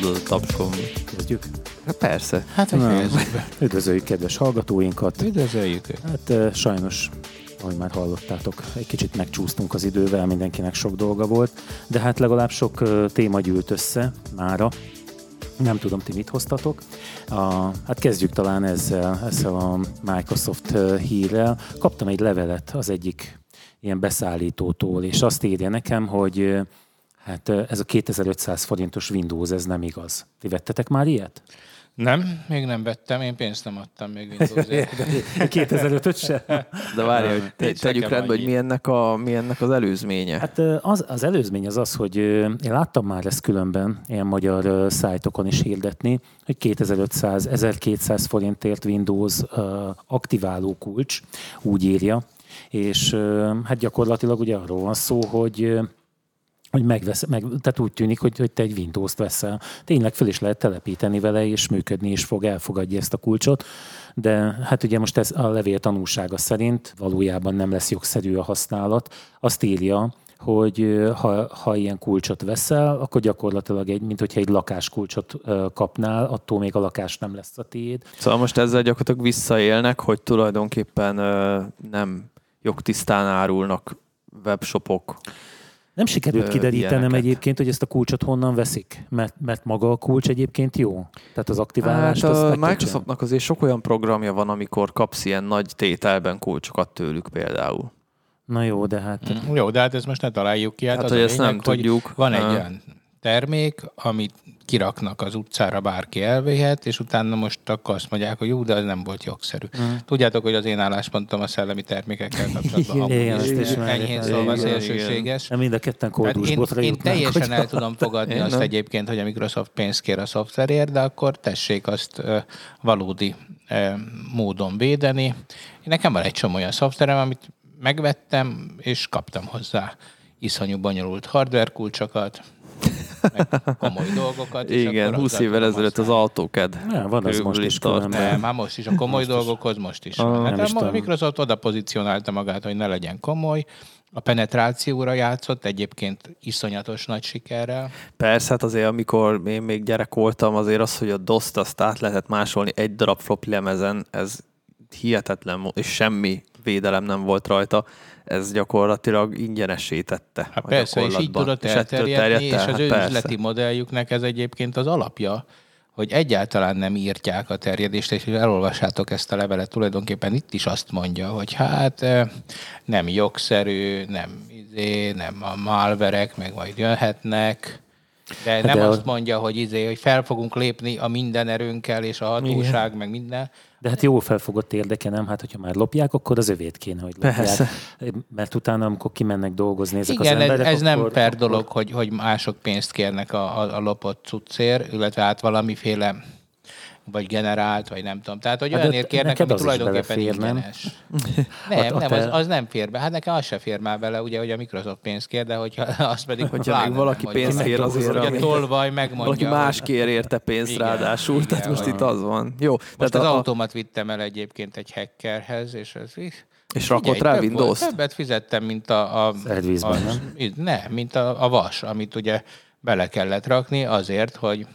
tudod tapsolni. Kezdjük? Hát persze. Hát, hogy Na. Üdvözöljük kedves hallgatóinkat. Üdvözöljük. Hát sajnos, ahogy már hallottátok, egy kicsit megcsúsztunk az idővel, mindenkinek sok dolga volt, de hát legalább sok téma gyűlt össze mára. Nem tudom, ti mit hoztatok. A, hát kezdjük talán ezzel, ezzel a Microsoft hírrel. Kaptam egy levelet az egyik ilyen beszállítótól, és azt írja nekem, hogy hát ez a 2500 forintos Windows, ez nem igaz. Ti vettetek már ilyet? Nem, még nem vettem, én pénzt nem adtam még Windowsért. 2005-öt se? De várj, hogy te, tegyük rendbe, hogy mi ennek, a, mi ennek az előzménye. Hát az, az előzmény az az, hogy én láttam már ezt különben ilyen magyar szájtokon is hirdetni, hogy 2500-1200 forintért Windows aktiváló kulcs, úgy írja, és hát gyakorlatilag ugye arról van szó, hogy hogy megvesz, meg, tehát úgy tűnik, hogy, hogy te egy Windows-t veszel. Tényleg fel is lehet telepíteni vele, és működni is fog, elfogadja ezt a kulcsot, de hát ugye most ez a levél tanúsága szerint valójában nem lesz jogszerű a használat. Azt írja, hogy ha, ha ilyen kulcsot veszel, akkor gyakorlatilag egy, mint hogyha egy lakáskulcsot kapnál, attól még a lakás nem lesz a tiéd. Szóval most ezzel gyakorlatilag visszaélnek, hogy tulajdonképpen nem jogtisztán árulnak webshopok. Nem sikerült kiderítenem ilyeneket. egyébként, hogy ezt a kulcsot honnan veszik, mert, mert maga a kulcs egyébként jó. Tehát az Hát aktiválást azt a Microsoftnak azért sok olyan programja van, amikor kapsz ilyen nagy tételben kulcsokat tőlük például. Na jó, de hát... Jó, de hát ezt most ne találjuk ki. Hát, Hát, az hogy ezt lényeg, nem hogy tudjuk. Van egy olyan termék, amit kiraknak az utcára, bárki elvéhet, és utána most akkor azt mondják, hogy jó, de az nem volt jogszerű. Mm. Tudjátok, hogy az én álláspontom a szellemi termékekkel kapcsolatban enyhén szólva szélsőséges. Mind a ketten koldusbotra én, én teljesen el tudom fogadni azt egyébként, hogy a Microsoft pénzt kér a szoftverért, de akkor tessék azt valódi módon védeni. Én nekem van egy csomó olyan szoftverem, amit megvettem, és kaptam hozzá iszonyú bonyolult hardware kulcsokat, meg komoly dolgokat. Igen, akkor 20 azzal évvel ezelőtt az. AutoCAD. Nem, van az most is tart. Nem, már most is a komoly dolgokhoz most is. Ah, Hát is a. Microsoft oda pozícionálta magát, hogy ne legyen komoly. A penetrációra játszott, egyébként iszonyatos nagy sikerrel. Persze, hát azért amikor én még gyerek voltam, azért az, hogy a DOS-t azt át lehetett másolni egy darab floppy lemezen, ez hihetetlen, és semmi védelem nem volt rajta, ez gyakorlatilag ingyenessé tette Hát persze, és így tudott ettől elterjedni, és el, az hát ő persze. üzleti modelljüknek ez egyébként az alapja, hogy egyáltalán nem írtják a terjedést, és elolvassátok ezt a levelet, tulajdonképpen itt is azt mondja, hogy hát eh, nem jogszerű, nem, izé, nem a malverek, meg majd jöhetnek, de nem de azt mondja, hogy, izé, hogy fel fogunk lépni a minden erőnkkel, és a hatóság, meg minden. De hát jól felfogott érdeke, nem? Hát, hogyha már lopják, akkor az övét kéne, hogy lopják. Persze. Mert utána, amikor kimennek dolgozni ezek Igen, az ez, emberek, ez nem akkor, per akkor... dolog, hogy, hogy mások pénzt kérnek a, a, a lopott cuccér, illetve hát valamiféle vagy generált, vagy nem tudom. Tehát, hogy Hát olyanért kérnek, ami az is tulajdonképpen nem? ingyenes. Nem, nem, az, az nem fér be. Hát nekem az se fér már bele, ugye, hogy a Microsoft pénzt kér, de hogyha az pedig Hogyha pláne még valaki pénzt kér azért, Hogy a tolvaj megmondja. Valaki más kér érte pénzt Igen, ráadásul, igen, tehát most itt az van. Jó, Most tehát az a, automat vittem el egyébként egy hackerhez, és ez és rakott rá több volt, Windows-t? Többet fizettem, mint a... a Szervizben, a, nem? Nem, mint a, a vas, amit ugye bele kellett rakni azért, hogy...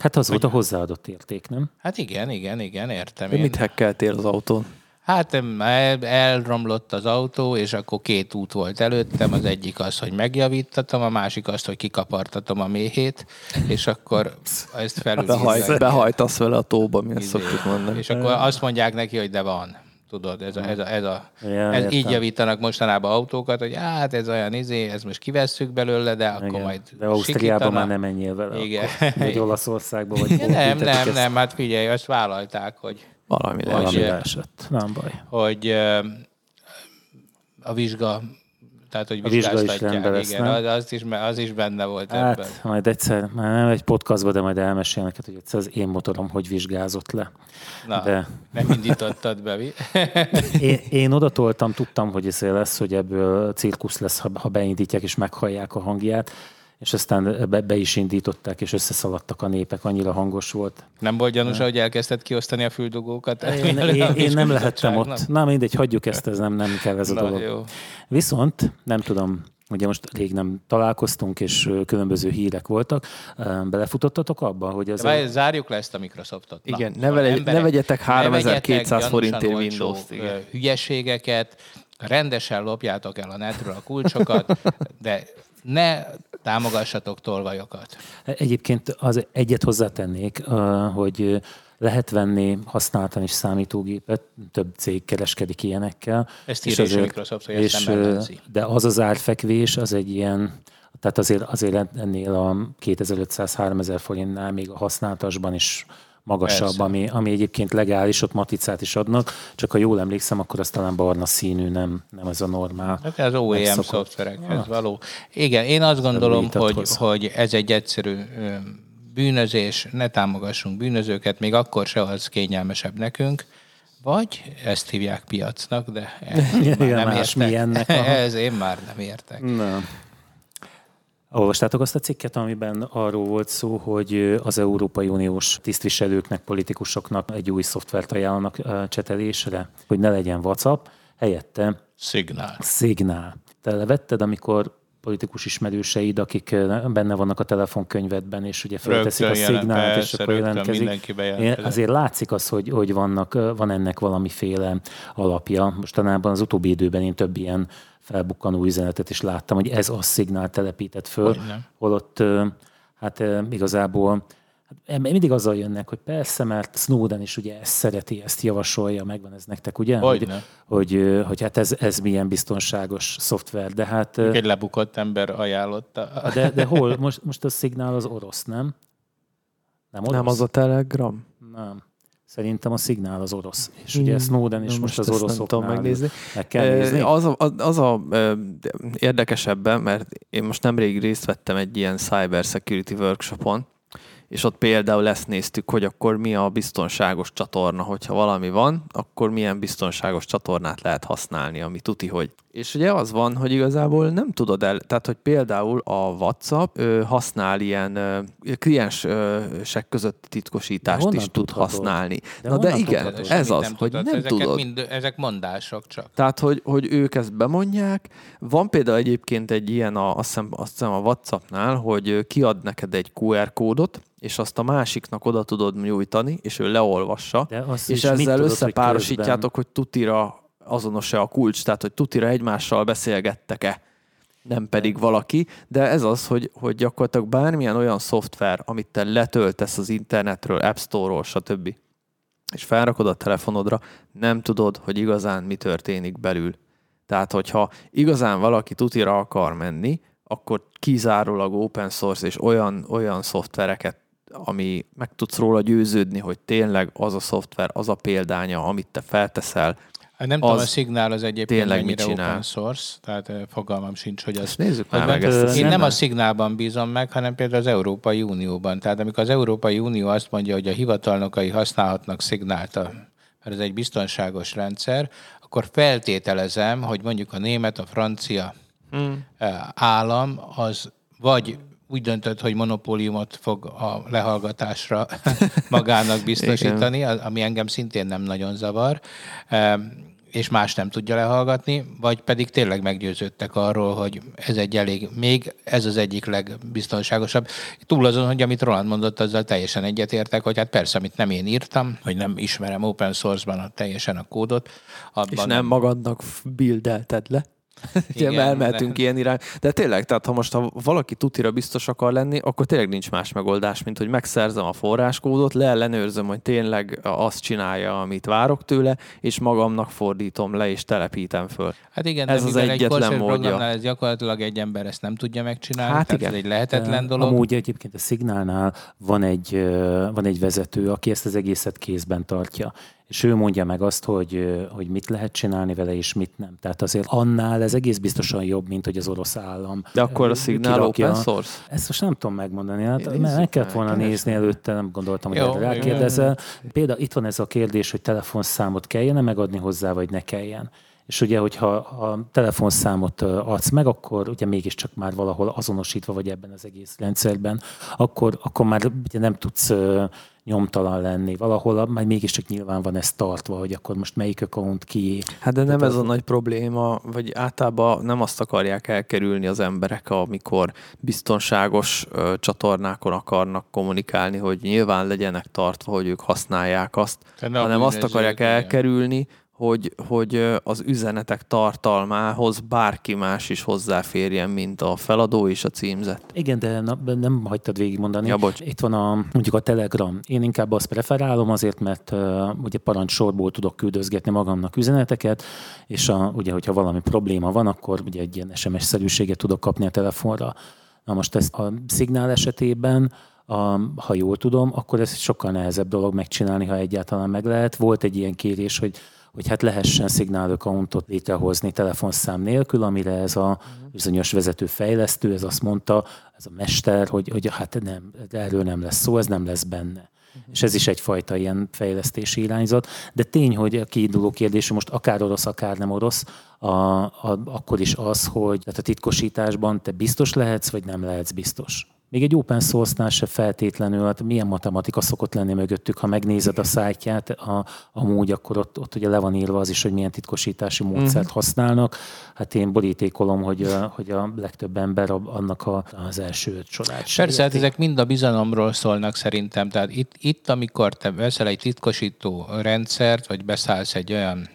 Hát az volt a hozzáadott érték, nem? Hát igen, igen, igen, értem De én. mit hackeltél az autón? Hát el, elromlott az autó, és akkor két út volt előttem. Az egyik az, hogy megjavítatom, a másik az, hogy kikapartatom a méhét, és akkor ezt felül Behajt, behajtasz vele a tóba, mi ezt szoktuk mondani. És akkor azt mondják neki, hogy de van. Tudod, ez, a, ez, a, ez, a, Ja, ez értem. így javítanak mostanában autókat, hogy hát ez olyan izé, ez most kivesszük belőle, de akkor Igen. majd De Ausztriában már nem menjél vele. Igen. Akkor. Vagy Olaszországba, vagy Nem, nem, ezt. nem, hát figyelj, azt vállalták, hogy, Valami. Valami esett. Nem baj. hogy a vizsga, tehát hogy rendben lesz, igen, nem? az, az, is, az is benne volt ebben. Hát, majd egyszer, már nem egy podcastban, de majd elmesél neked, hogy egyszer az én motorom hogy vizsgázott le. Na, De nem indítottad be, mi? én, én oda toltam, tudtam, hogy ez lesz, hogy ebből cirkusz lesz, ha, ha beindítják és meghallják a hangját, és aztán be, be is indították, és összeszaladtak a népek, annyira hangos volt. Nem volt gyanús, hogy elkezdted kiosztani a füldugókat? Én, én, én nem lehettem ott. Na mindegy, hagyjuk ezt, ez nem, nem kell ez a Na, dolog. jó. Viszont nem tudom, Ugye most rég nem találkoztunk, és különböző hírek voltak. Belefutottatok abba, hogy ez... A... Zárjuk le ezt a Microsoftot. Igen, Na, ne, vele, emberek, ne vegyetek 3200 forintért Windows-t. Hülyeségeket, rendesen lopjátok el a netről a kulcsokat, de ne támogassatok tolvajokat. Egyébként az egyet hozzátennék, hogy lehet venni használtan is számítógépet, több cég kereskedik ilyenekkel. Ezt és azért, Microsoft, hogy és, ezt De az az árfekvés, az egy ilyen, tehát azért, azért ennél a 2500-3000 forintnál még a használatosban is magasabb, ami, ami egyébként legális, ott maticát is adnak, csak ha jól emlékszem, akkor az talán barna színű, nem, nem ez a normál. Ez OEM szoftverekhez ah. való. Igen, én azt gondolom, hogy, hogy ez egy egyszerű bűnözés, ne támogassunk bűnözőket, még akkor se az kényelmesebb nekünk, vagy ezt hívják piacnak, de ez nem más értek. Milyennek, ez én már nem értek. Nem. Olvastátok azt a cikket, amiben arról volt szó, hogy az Európai Uniós tisztviselőknek, politikusoknak egy új szoftvert ajánlanak csetelésre, hogy ne legyen WhatsApp, helyette Signál. Signál. Te levetted, amikor politikus ismerőseid, akik benne vannak a telefonkönyvedben, és ugye fölteszik a szignált, és akkor jelentkezik. Azért látszik az, hogy, hogy vannak, van ennek valamiféle alapja. Mostanában az utóbbi időben én több ilyen felbukkanó üzenetet is láttam, hogy ez a szignál telepített föl, holott hát igazából Hát mindig azzal jönnek, hogy persze, mert Snowden is ugye ezt szereti, ezt javasolja, megvan ez nektek, ugye? Hogy, hogy, hogy, hogy hát ez, ez milyen biztonságos szoftver, de hát... Egy lebukott ember ajánlotta. De, de hol? Most, most a szignál az orosz, nem? Nem, orosz? nem az a Telegram? Nem. Szerintem a szignál az orosz. És ugye hmm, Snowden is most, most az oroszoknál nem megnézni. Meg kell nézni. Az a, az a érdekesebben, mert én most nemrég részt vettem egy ilyen cyber security workshopon, és ott például ezt néztük, hogy akkor mi a biztonságos csatorna, hogyha valami van, akkor milyen biztonságos csatornát lehet használni, ami tuti, hogy. És ugye az van, hogy igazából nem tudod el, tehát hogy például a WhatsApp ö, használ ilyen ö, kliensek közötti titkosítást is tud használni. De Na de igen, tudhatod? ez az, nem hogy tudod. nem Ezeket tudod. Mind, ezek mondások csak. Tehát, hogy, hogy ők ezt bemondják. Van például egyébként egy ilyen, a, azt, hiszem, azt hiszem a WhatsAppnál, hogy kiad neked egy QR kódot, és azt a másiknak oda tudod nyújtani, és ő leolvassa, és ezzel tudod, összepárosítjátok, hogy, hogy tutira azonos-e a kulcs, tehát hogy tutira egymással beszélgettek-e, nem pedig valaki, de ez az, hogy, hogy gyakorlatilag bármilyen olyan szoftver, amit te letöltesz az internetről, App Store-ról, stb., és felrakod a telefonodra, nem tudod, hogy igazán mi történik belül. Tehát, hogyha igazán valaki tutira akar menni, akkor kizárólag open source és olyan, olyan szoftvereket ami meg tudsz róla győződni, hogy tényleg az a szoftver, az a példánya, amit te felteszel, Hát nem tudom, a Signal az egyébként tényleg mit csinál. open source, tehát fogalmam sincs, hogy az... nézzük már meg ezt. Én nem a Signálban bízom meg, hanem például az Európai Unióban. Tehát amikor az Európai Unió azt mondja, hogy a hivatalnokai használhatnak Signált, mert ez egy biztonságos rendszer, akkor feltételezem, hogy mondjuk a német, a francia hmm. állam az vagy úgy döntött, hogy monopóliumot fog a lehallgatásra magának biztosítani, ami engem szintén nem nagyon zavar, és más nem tudja lehallgatni, vagy pedig tényleg meggyőződtek arról, hogy ez egy elég, még ez az egyik legbiztonságosabb. Túl azon, hogy amit Roland mondott, azzal teljesen egyetértek, hogy hát persze, amit nem én írtam, hogy nem ismerem open source-ban a, teljesen a kódot. Abban és nem, magadnak bildelted le. Igen, elmehetünk de... ilyen irány. De tényleg, tehát ha most ha valaki tutira biztos akar lenni, akkor tényleg nincs más megoldás, mint hogy megszerzem a forráskódot, leellenőrzöm, hogy tényleg azt csinálja, amit várok tőle, és magamnak fordítom le, és telepítem föl. Hát igen, ez az egyetlen egy módja. Ez gyakorlatilag egy ember ezt nem tudja megcsinálni, hát igen. ez egy lehetetlen dolog. Amúgy egyébként a Szignálnál van egy, van egy vezető, aki ezt az egészet kézben tartja és ő mondja meg azt, hogy, hogy mit lehet csinálni vele, és mit nem. Tehát azért annál ez egész biztosan jobb, mint hogy az orosz állam. De akkor a szignál open source? Ezt most nem tudom megmondani. Hát, mert meg kellett volna nézni előtte, nem gondoltam, hogy erre rákérdezel. Például itt van ez a kérdés, hogy telefonszámot kelljen megadni hozzá, vagy ne kelljen. És ugye, hogyha a telefonszámot adsz meg, akkor ugye mégiscsak már valahol azonosítva vagy ebben az egész rendszerben, akkor, akkor már ugye nem tudsz nyomtalan lenni. Valahol majd mégiscsak nyilván van ez tartva, hogy akkor most melyik account ki. Hát de nem ez a nagy probléma, vagy általában nem azt akarják elkerülni az emberek, amikor biztonságos ö, csatornákon akarnak kommunikálni, hogy nyilván legyenek tartva, hogy ők használják azt, hanem azt akarják elkerülni, hogy, hogy az üzenetek tartalmához bárki más is hozzáférjen, mint a feladó és a címzet. Igen, de na, nem hagytad végigmondani. Ja, bocs. Itt van a, mondjuk a Telegram. Én inkább azt preferálom azért, mert uh, ugye parancsorból tudok küldözgetni magamnak üzeneteket, és a, ugye, hogyha valami probléma van, akkor ugye egy ilyen SMS-szerűséget tudok kapni a telefonra. Na most ezt a szignál esetében a, ha jól tudom, akkor ez sokkal nehezebb dolog megcsinálni, ha egyáltalán meg lehet. Volt egy ilyen kérés, hogy hogy hát lehessen szignál accountot létrehozni telefonszám nélkül, amire ez a bizonyos vezető fejlesztő, ez azt mondta, ez a mester, hogy, hogy hát nem, erről nem lesz szó, ez nem lesz benne. Uh-huh. És ez is egyfajta ilyen fejlesztési irányzat. De tény, hogy a kiinduló kérdés, most akár orosz, akár nem orosz, a, a, akkor is az, hogy tehát a titkosításban te biztos lehetsz, vagy nem lehetsz biztos. Még egy open source-nál se feltétlenül, hát milyen matematika szokott lenni mögöttük, ha megnézed a szájtját, a, amúgy akkor ott, ott ugye le van írva az is, hogy milyen titkosítási módszert uh-huh. használnak. Hát én borítékolom, hogy, hogy a legtöbb ember annak a, az első öt sorát Persze, hát ezek mind a bizalomról szólnak szerintem. Tehát itt, itt, amikor te veszel egy titkosító rendszert, vagy beszállsz egy olyan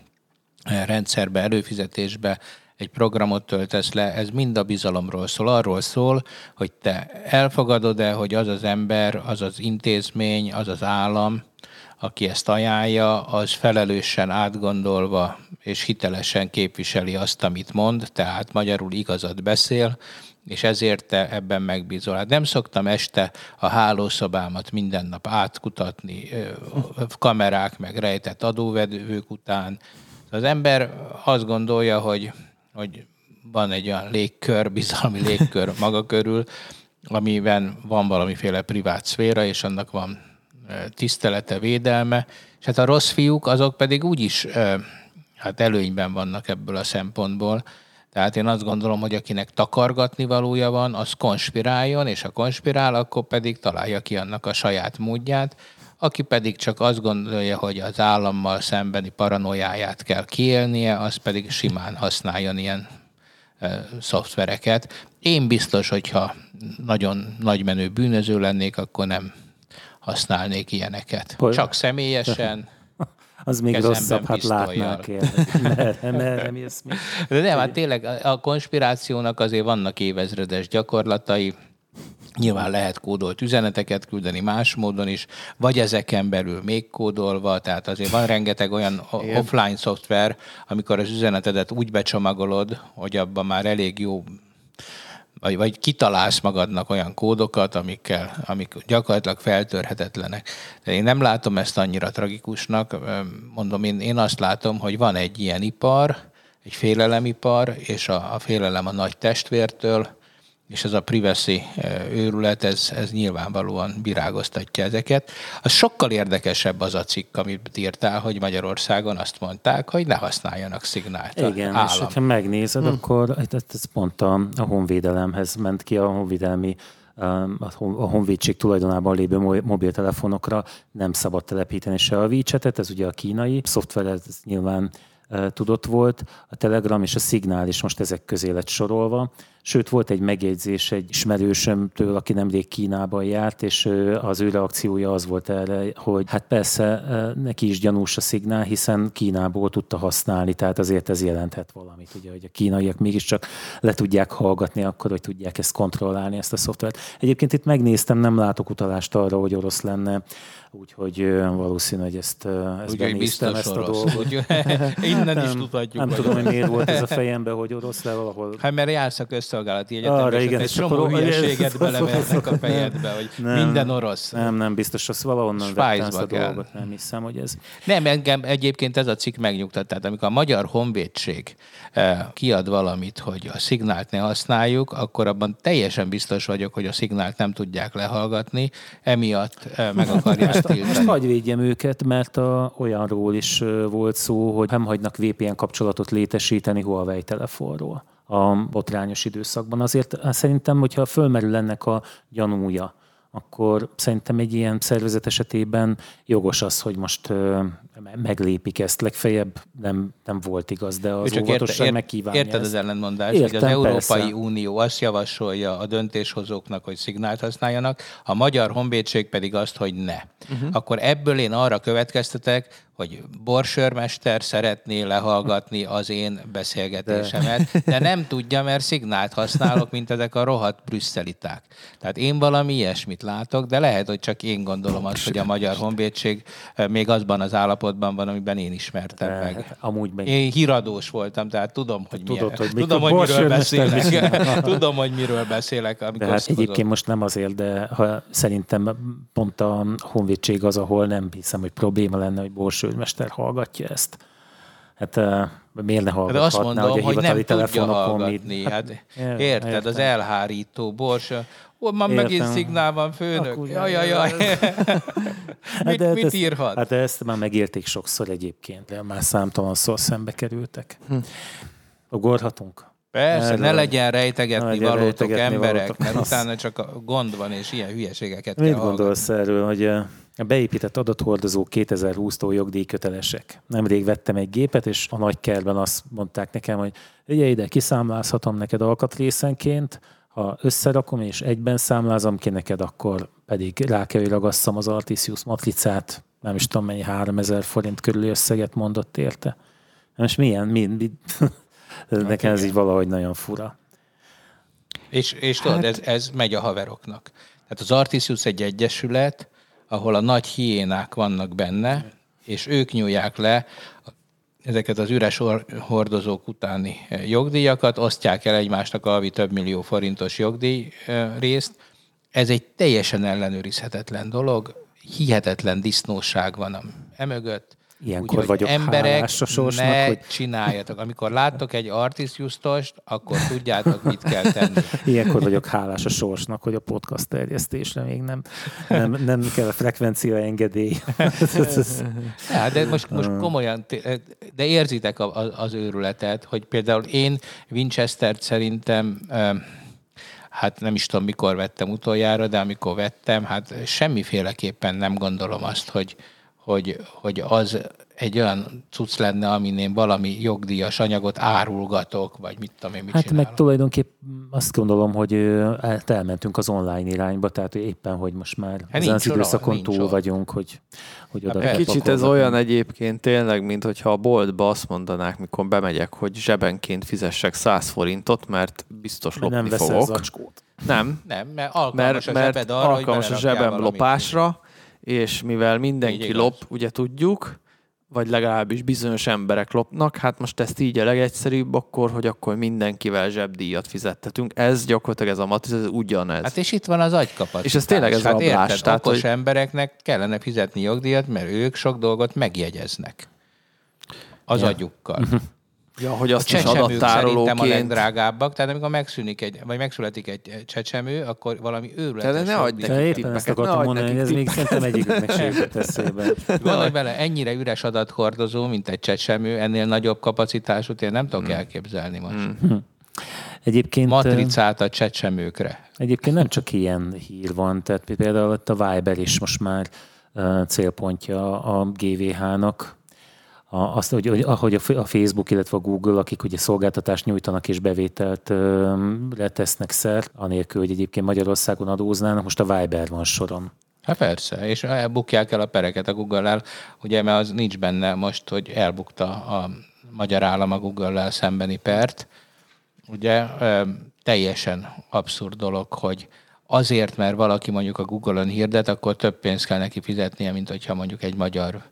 eh, rendszerbe, előfizetésbe, egy programot töltesz le, ez mind a bizalomról szól. Arról szól, hogy te elfogadod-e, hogy az az ember, az az intézmény, az az állam, aki ezt ajánlja, az felelősen átgondolva és hitelesen képviseli azt, amit mond, tehát magyarul igazat beszél, és ezért te ebben megbízol. Hát nem szoktam este a hálószobámat minden nap átkutatni, kamerák meg rejtett adóvedők után. Az ember azt gondolja, hogy hogy van egy olyan légkör, bizalmi légkör maga körül, amiben van valamiféle privát szféra, és annak van tisztelete, védelme, és hát a rossz fiúk azok pedig úgyis hát előnyben vannak ebből a szempontból. Tehát én azt gondolom, hogy akinek takargatni valója van, az konspiráljon, és ha konspirál, akkor pedig találja ki annak a saját módját. Aki pedig csak azt gondolja, hogy az állammal szembeni paranoiáját kell kiélnie, az pedig simán használjon ilyen szoftvereket. Én biztos, hogyha nagyon nagymenő bűnöző lennék, akkor nem használnék ilyeneket. Hogy? Csak személyesen. Az még rosszabb, hát látnák merre mi De nem, hát tényleg a konspirációnak azért vannak évezredes gyakorlatai, Nyilván lehet kódolt üzeneteket küldeni más módon is, vagy ezeken belül még kódolva, tehát azért van rengeteg olyan Igen. offline szoftver, amikor az üzenetedet úgy becsomagolod, hogy abban már elég jó vagy, vagy kitalálsz magadnak olyan kódokat, amikkel, amik gyakorlatilag feltörhetetlenek. De én nem látom ezt annyira tragikusnak. Mondom, én, én azt látom, hogy van egy ilyen ipar, egy félelemipar, és a, a félelem a nagy testvértől, és ez a privacy eh, őrület, ez, ez nyilvánvalóan virágoztatja ezeket. Az sokkal érdekesebb az a cikk, amit írtál, hogy Magyarországon azt mondták, hogy ne használjanak szignált. Igen, állam. és ha megnézed, hmm. akkor ez pont a, a honvédelemhez ment ki, a honvédelmi a honvédség tulajdonában lévő mobiltelefonokra nem szabad telepíteni se a WeChat-et, ez ugye a kínai szoftver, ez nyilván eh, tudott volt, a Telegram és a Signál is most ezek közé lett sorolva, Sőt, volt egy megjegyzés egy ismerősömtől, aki nemrég Kínában járt, és az ő reakciója az volt erre, hogy hát persze neki is gyanús a szignál, hiszen Kínából tudta használni, tehát azért ez jelenthet valamit, ugye, hogy a kínaiak mégiscsak le tudják hallgatni akkor, hogy tudják ezt kontrollálni, ezt a szoftvert. Egyébként itt megnéztem, nem látok utalást arra, hogy orosz lenne úgyhogy valószínű, hogy ezt, ezt Úgy, benéztem, ezt a orosz. dolgot. Úgy, innen is tudhatjuk. Nem tudom, hogy miért volt ez a fejemben, hogy orosz le valahol. Hát mert jársz a közszolgálati egyetemre, Arra, igen, egy csomó hülyeséget belevernek a fejedbe, hogy nem, minden orosz. Nem, nem biztos, az valahonnan vettem ezt a kell. dolgot, nem hiszem, hogy ez. Nem, engem egyébként ez a cikk megnyugtat. Tehát amikor a Magyar Honvédség kiad valamit, hogy a szignált ne használjuk, akkor abban teljesen biztos vagyok, hogy a szignált nem tudják lehallgatni, emiatt meg akarják tiltani. Most hagyj védjem őket, mert a, olyanról is volt szó, hogy nem hagynak VPN kapcsolatot létesíteni Huawei telefonról a botrányos időszakban. Azért szerintem, hogyha fölmerül ennek a gyanúja, akkor szerintem egy ilyen szervezet esetében jogos az, hogy most meglépik ezt. Legfeljebb nem, nem volt igaz, de az csak óvatosság ért, megkívánja Érted ezt. az ellentmondást, Értem, hogy az Európai persze. Unió azt javasolja a döntéshozóknak, hogy szignált használjanak, a Magyar Honvédség pedig azt, hogy ne. Uh-huh. Akkor ebből én arra következtetek, hogy borsörmester szeretné lehallgatni az én beszélgetésemet, de, de nem tudja, mert szignált használok, mint ezek a rohadt brüsszeliták. Tehát én valami ilyesmit látok, de lehet, hogy csak én gondolom azt, hogy a Magyar Honvédség eh, még azban az állapotban van, amiben én ismertem de, meg. Amúgy meg. Én híradós voltam, tehát tudom, hogy, Tudod, milyen, hogy tudom, hogy miről beszélek. tudom, hogy miről beszélek. Amikor de hát egyébként most nem azért, de ha szerintem pont a Honvédség az, ahol nem hiszem, hogy probléma lenne, hogy Bors sőmester hallgatja ezt. Hát miért ne hallgathatná, De azt mondom, hogy, hogy nem tudja hallgatni. Hát, hát, érted, értem. az elhárító borsa. Ó, már megint szignál van, főnök. Jaj, jaj, jaj. mit, de, mit ezt, írhat? Hát ezt már megérték sokszor egyébként, de már számtalanszor szembe kerültek. Hm. Ugorhatunk? Persze, Erről ne legyen rejtegetni, legyen valótok rejtegetni emberek, valótok. mert utána csak a gond van, és ilyen hülyeségeket Mit kell gondolsz hallgatni. erről, hogy a beépített adathordozók 2020-tól jogdíjkötelesek. Nemrég vettem egy gépet, és a nagy kertben azt mondták nekem, hogy ugye ide kiszámlázhatom neked alkatrészenként, ha összerakom és egyben számlázom ki neked, akkor pedig rá kell, hogy ragasszam az Artisius matricát, nem is tudom mennyi 3000 forint körüli összeget mondott érte. Most milyen, mi, mi nekem ez így valahogy nagyon fura. És, és hát... tudod, ez, ez megy a haveroknak. Tehát az Artisius egy egyesület, ahol a nagy hiénák vannak benne, és ők nyúlják le ezeket az üres hordozók utáni eh, jogdíjakat, osztják el egymásnak a több millió forintos jogdíj eh, részt. Ez egy teljesen ellenőrizhetetlen dolog, hihetetlen disznóság van emögött. Ilyenkor Úgy, vagyok emberek, a sorsnak, ne hogy... csináljatok. Amikor láttok egy artisjusztost, akkor tudjátok, mit kell tenni. Ilyenkor vagyok hálás a sorsnak, hogy a podcast terjesztésre még nem, nem, nem kell a frekvencia engedély. ja, de most, most komolyan, de érzitek az őrületet, hogy például én Winchester-t szerintem hát nem is tudom, mikor vettem utoljára, de amikor vettem, hát semmiféleképpen nem gondolom azt, hogy, hogy, hogy az egy olyan cucc lenne, amin én valami jogdíjas anyagot árulgatok, vagy mit tudom én, mit Hát csinálom. meg tulajdonképp azt gondolom, hogy elmentünk az online irányba, tehát éppen, hogy most már hát ezen az időszakon túl ott. vagyunk, hogy, hogy oda hát Kicsit ez olyan egyébként tényleg, mint hogyha a boltba azt mondanák, mikor bemegyek, hogy zsebenként fizessek 100 forintot, mert biztos lopni nem fogok. Zacskót. Nem. Nem, mert alkalmas mert, a zsebed arra, alkalmas a zsebem lopásra, és mivel mindenki lop, ugye tudjuk, vagy legalábbis bizonyos emberek lopnak, hát most ezt így a legegyszerűbb akkor, hogy akkor mindenkivel zsebdíjat fizettetünk. Ez gyakorlatilag ez a matriz, ez ugyanez. Hát és itt van az agykapacitás. És ez tényleg ez hát a rablás. Érted, tehát, okos hogy... embereknek kellene fizetni jogdíjat, mert ők sok dolgot megjegyeznek az ja. agyukkal. Ja, hogy azt a is adattárolóként... a legdrágábbak, tehát amikor megszűnik egy, vagy megszületik egy csecsemő, akkor valami őrületes... De ne adj nekik éppen ezt akartam mondani, hogy ez még szerintem egyiküknek se jutott eszébe. Gondolj bele, ennyire üres adathordozó, mint egy csecsemő, ennél nagyobb kapacitásút én nem tudok hmm. elképzelni most. Hmm. hmm. Egyébként, Matricát a csecsemőkre. Egyébként nem csak ilyen hír van, tehát például a Viber is most már célpontja a GVH-nak, azt, hogy, hogy ahogy a Facebook, illetve a Google, akik ugye szolgáltatást nyújtanak és bevételt letesznek szert, anélkül, hogy egyébként Magyarországon adóznának, most a Viber van soron. Hát persze, és elbukják el a pereket a Google-el, ugye, mert az nincs benne most, hogy elbukta a magyar állam a Google-el szembeni pert. Ugye teljesen abszurd dolog, hogy azért, mert valaki mondjuk a Google-on hirdet, akkor több pénzt kell neki fizetnie, mint hogyha mondjuk egy magyar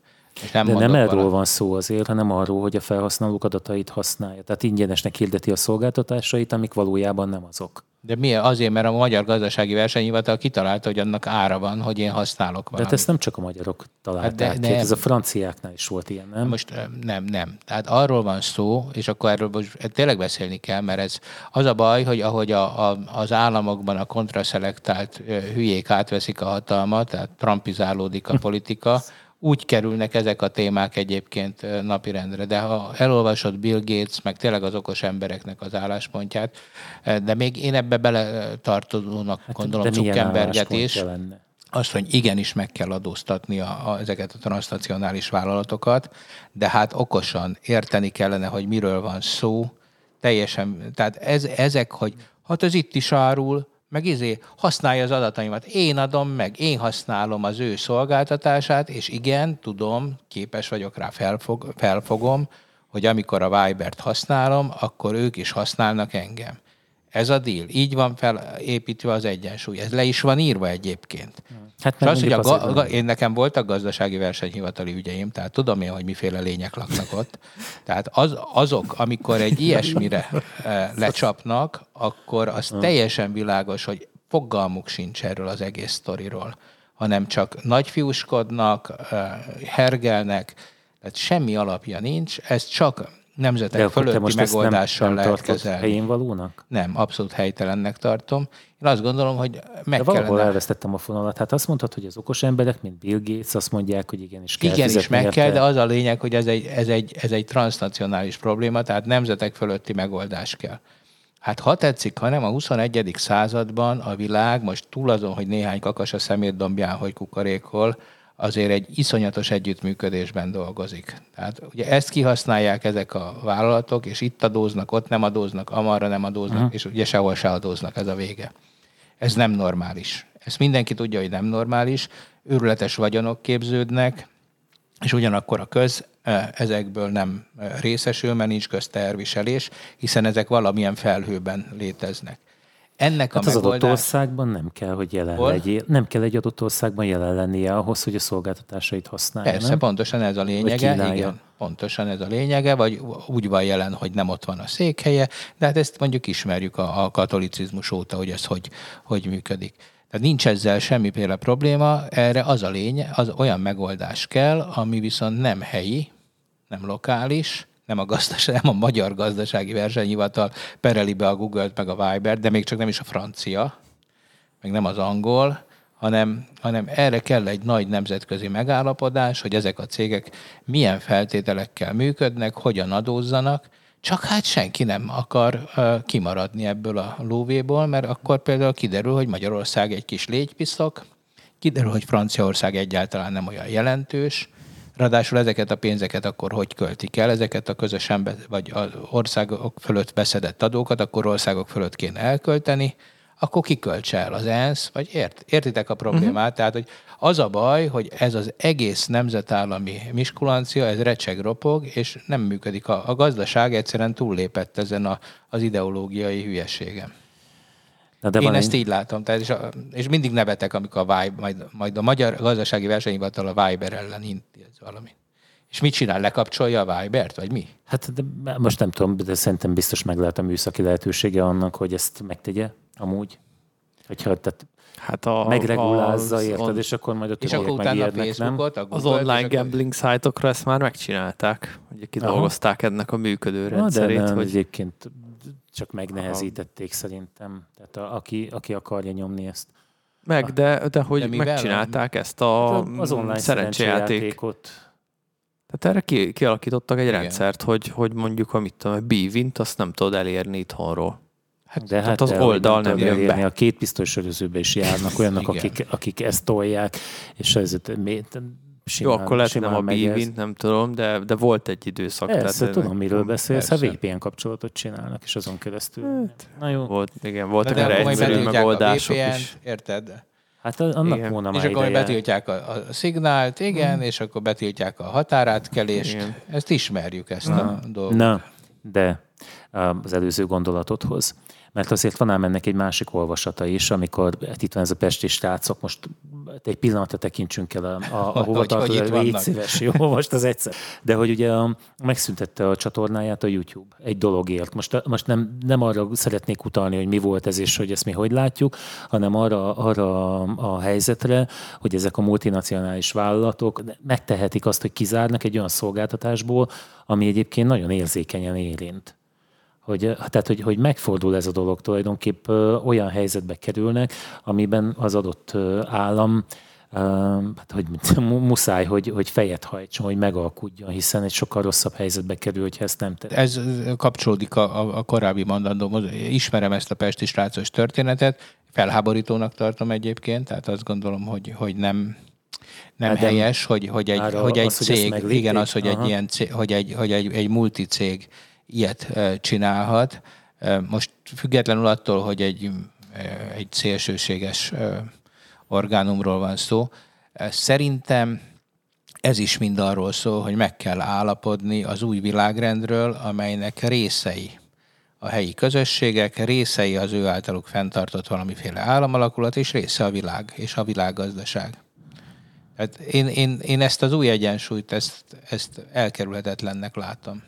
nem De nem erről van szó azért, hanem arról, hogy a felhasználók adatait használja. Tehát ingyenesnek hirdeti a szolgáltatásait, amik valójában nem azok. De miért? Azért, mert a Magyar Gazdasági Versenyhivatal kitalálta, hogy annak ára van, hogy én használok valamit. De hát ezt nem csak a magyarok találták hát de, ki, ez a franciáknál is volt ilyen, nem? Most nem, nem. Tehát arról van szó, és akkor erről most tényleg beszélni kell, mert ez az a baj, hogy ahogy a, a, az államokban a kontraszelektált hülyék átveszik a hatalmat, tehát trumpizálódik a politika, úgy kerülnek ezek a témák egyébként napirendre. De ha elolvasod Bill Gates, meg tényleg az okos embereknek az álláspontját, de még én ebbe bele tartozónak hát, gondolom Zuckerberget is. Lenne? Azt, hogy igenis meg kell adóztatni a, a, ezeket a transnacionális vállalatokat, de hát okosan érteni kellene, hogy miről van szó, teljesen, tehát ez, ezek, hogy hát ez itt is árul, meg izé használja az adataimat. Én adom meg, én használom az ő szolgáltatását, és igen, tudom, képes vagyok rá, felfog, felfogom, hogy amikor a Vibert használom, akkor ők is használnak engem. Ez a deal. Így van felépítve az egyensúly. Ez le is van írva egyébként. Hát és az, hogy a ga- ga- én nekem voltak gazdasági versenyhivatali ügyeim, tehát tudom én, hogy miféle lények laknak ott. Tehát az, azok, amikor egy ilyesmire eh, lecsapnak, akkor az teljesen világos, hogy fogalmuk sincs erről az egész sztoriról, hanem csak nagyfiúskodnak, eh, hergelnek, tehát semmi alapja nincs, ez csak nemzetek De fölötti most megoldással nem, nem lehet kezelni. helyén valónak? Nem, abszolút helytelennek tartom. Én azt gondolom, hogy meg De kellene... elvesztettem a fonalat. Hát azt mondtad, hogy az okos emberek, mint Bill Gates, azt mondják, hogy igenis kell Igenis meg kell, de az a lényeg, hogy ez egy, ez, egy, ez egy transnacionális probléma, tehát nemzetek fölötti megoldás kell. Hát ha tetszik, hanem a 21. században a világ most túl azon, hogy néhány kakas a szemétdombján, hogy kukarékol, azért egy iszonyatos együttműködésben dolgozik. Tehát ugye ezt kihasználják ezek a vállalatok, és itt adóznak, ott nem adóznak, amarra nem adóznak, uh-huh. és ugye sehol se adóznak, ez a vége. Ez nem normális. Ezt mindenki tudja, hogy nem normális. Őrületes vagyonok képződnek, és ugyanakkor a köz e, ezekből nem e, részesül, mert nincs közterviselés, hiszen ezek valamilyen felhőben léteznek. Ennek hát a az megoldás... adott országban nem kell, hogy jelen Hol? legyél. Nem kell egy adott országban jelen lennie ahhoz, hogy a szolgáltatásait használja. Persze, nem? pontosan ez a lényege. Igen, pontosan ez a lényege, vagy úgy van jelen, hogy nem ott van a székhelye, de hát ezt mondjuk ismerjük a, a katolicizmus óta, hogy ez hogy, hogy működik. Tehát nincs ezzel semmiféle probléma, erre az a lényeg, az olyan megoldás kell, ami viszont nem helyi, nem lokális, nem a, gazdaság, nem a magyar gazdasági versenyhivatal pereli be a Google-t meg a Viber, de még csak nem is a francia, meg nem az angol, hanem, hanem erre kell egy nagy nemzetközi megállapodás, hogy ezek a cégek milyen feltételekkel működnek, hogyan adózzanak, csak hát senki nem akar uh, kimaradni ebből a lóvéból, mert akkor például kiderül, hogy Magyarország egy kis légypiszok, kiderül, hogy Franciaország egyáltalán nem olyan jelentős, Ráadásul ezeket a pénzeket akkor hogy költik el, ezeket a közösen, be, vagy az országok fölött beszedett adókat, akkor országok fölött kéne elkölteni, akkor kiköltse el az ENSZ, vagy ért, értitek a problémát? Uh-huh. Tehát, hogy az a baj, hogy ez az egész nemzetállami miskulancia, ez recseg ropog, és nem működik. A, a gazdaság egyszerűen túllépett ezen a, az ideológiai hülyeségem. Na de Én ezt egy... így látom, tehát és, a, és mindig nevetek, amikor a Vibe, majd, majd a Magyar Gazdasági Versenyhivatal a Viber ellen intéz valami. És mit csinál? Lekapcsolja a Vibert, vagy mi? Hát de most nem tudom, de szerintem biztos meg lehet a műszaki lehetősége annak, hogy ezt megtegye amúgy. Hogyha tehát hát a, megregulázza, az, érted, on, és akkor majd a többiek és akkor utána a Facebookot, a Google, Az online gambling szájtokra ezt már megcsinálták. Ugye kidolgozták Aha. ennek a működő rendszerét. Na, de nem, hogy... egyébként csak megnehezítették Aha. szerintem. Tehát a, aki, aki akarja nyomni ezt. Meg, de, de hogy de megcsinálták ezt a hát az online szerencsejátékot. Tehát erre ki, kialakítottak egy Igen. rendszert, hogy, hogy mondjuk a mit tudom, a bívint azt nem tudod elérni itthonról. Hát, de hát az oldal nem jön elérni. be. A két előzőbe is járnak olyanok, akik, akik ezt tolják, és ez Simán, Jó, akkor lehet, nem a bívint, nem tudom, de, de volt egy időszak. Persze, tehát tudom, miről beszélsz. A VPN kapcsolatot csinálnak, és azon keresztül. Hát, Na jó. Volt, igen, voltak erre egyszerű megoldások VPN, is. Érted? Hát annak igen. volna És akkor betiltják a, a szignált, igen, mm. és akkor betiltják a határátkelést. Igen. Ezt ismerjük, ezt Na. a dolgot. Na, de az előző gondolatodhoz mert azért van ám ennek egy másik olvasata is, amikor hát itt van ez a pesti srácok, most egy pillanatra tekintsünk el a, a, a hova tartozó, légy szíves, jó, most az egyszer. De hogy ugye a, megszüntette a csatornáját a YouTube egy dologért. Most, most nem, nem arra szeretnék utalni, hogy mi volt ez, és hogy ezt mi hogy látjuk, hanem arra, arra a helyzetre, hogy ezek a multinacionális vállalatok megtehetik azt, hogy kizárnak egy olyan szolgáltatásból, ami egyébként nagyon érzékenyen érint hogy, tehát, hogy, hogy megfordul ez a dolog tulajdonképp olyan helyzetbe kerülnek, amiben az adott állam hát, hogy muszáj, hogy, hogy fejet hajtson, hogy megalkudjon, hiszen egy sokkal rosszabb helyzetbe kerül, hogyha ezt nem teszi. Ez kapcsolódik a, a, korábbi mondandómhoz. Ismerem ezt a pesti srácos történetet, felháborítónak tartom egyébként, tehát azt gondolom, hogy, hogy nem, nem hát helyes, hogy, hogy egy, hogy egy az, cég, hogy igen, az, hogy Aha. egy ilyen cég, hogy egy, hogy egy, egy multicég ilyet csinálhat. Most függetlenül attól, hogy egy, egy szélsőséges orgánumról van szó, szerintem ez is mind arról szól, hogy meg kell állapodni az új világrendről, amelynek részei a helyi közösségek, részei az ő általuk fenntartott valamiféle államalakulat, és része a világ és a világgazdaság. Tehát én, én, én ezt az új egyensúlyt, ezt, ezt elkerülhetetlennek látom.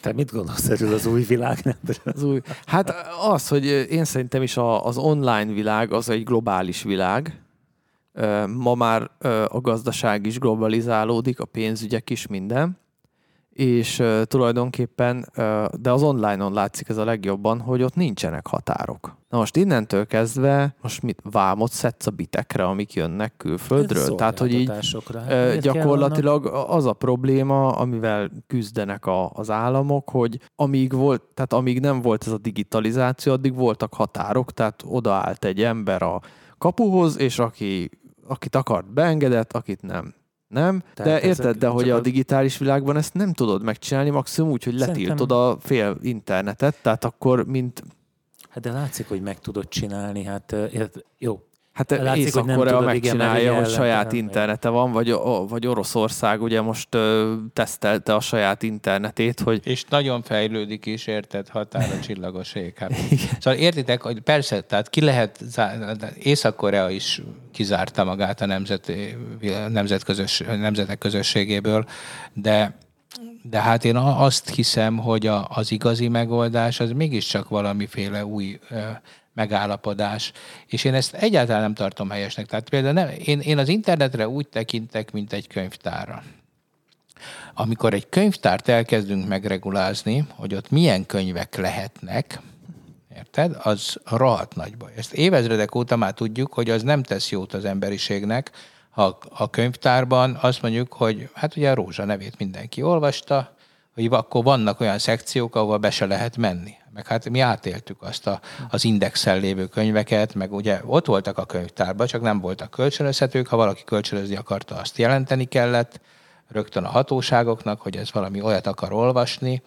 Te mit gondolsz erről az új világ? Az új... Hát az, hogy én szerintem is az online világ az egy globális világ. Ma már a gazdaság is globalizálódik, a pénzügyek is, minden és uh, tulajdonképpen, uh, de az online-on látszik ez a legjobban, hogy ott nincsenek határok. Na most innentől kezdve, most mit vámot szedsz a bitekre, amik jönnek külföldről? Tehát, hogy így uh, gyakorlatilag az a probléma, amivel küzdenek a, az államok, hogy amíg volt, tehát amíg nem volt ez a digitalizáció, addig voltak határok, tehát odaállt egy ember a kapuhoz, és aki, akit akart beengedett, akit nem nem? Tehát de érted, de hogy a digitális világban ezt nem tudod megcsinálni, maximum úgy, hogy letiltod a fél internetet, tehát akkor mint... Hát de látszik, hogy meg tudod csinálni, hát jó, Hát Látszik, Észak-Korea megcsinálja, hogy saját internete van, vagy, vagy Oroszország ugye most ö, tesztelte a saját internetét, hogy... És nagyon fejlődik is, érted, határa csillagos ég. Hát. Szóval értitek, hogy persze, tehát ki lehet, Észak-Korea is kizárta magát a nemzet, nemzetközös, nemzetek közösségéből, de de hát én azt hiszem, hogy a, az igazi megoldás az mégiscsak valamiféle új megállapodás, és én ezt egyáltalán nem tartom helyesnek. Tehát például nem, én, én az internetre úgy tekintek, mint egy könyvtárra. Amikor egy könyvtárt elkezdünk megregulázni, hogy ott milyen könyvek lehetnek, érted? Az rohadt nagy baj. Ezt évezredek óta már tudjuk, hogy az nem tesz jót az emberiségnek, ha a könyvtárban azt mondjuk, hogy hát ugye a Rózsa nevét mindenki olvasta, hogy akkor vannak olyan szekciók, ahova be se lehet menni meg hát mi átéltük azt a, az indexel lévő könyveket, meg ugye ott voltak a könyvtárban, csak nem voltak kölcsönözhetők, ha valaki kölcsönözni akarta, azt jelenteni kellett, rögtön a hatóságoknak, hogy ez valami olyat akar olvasni.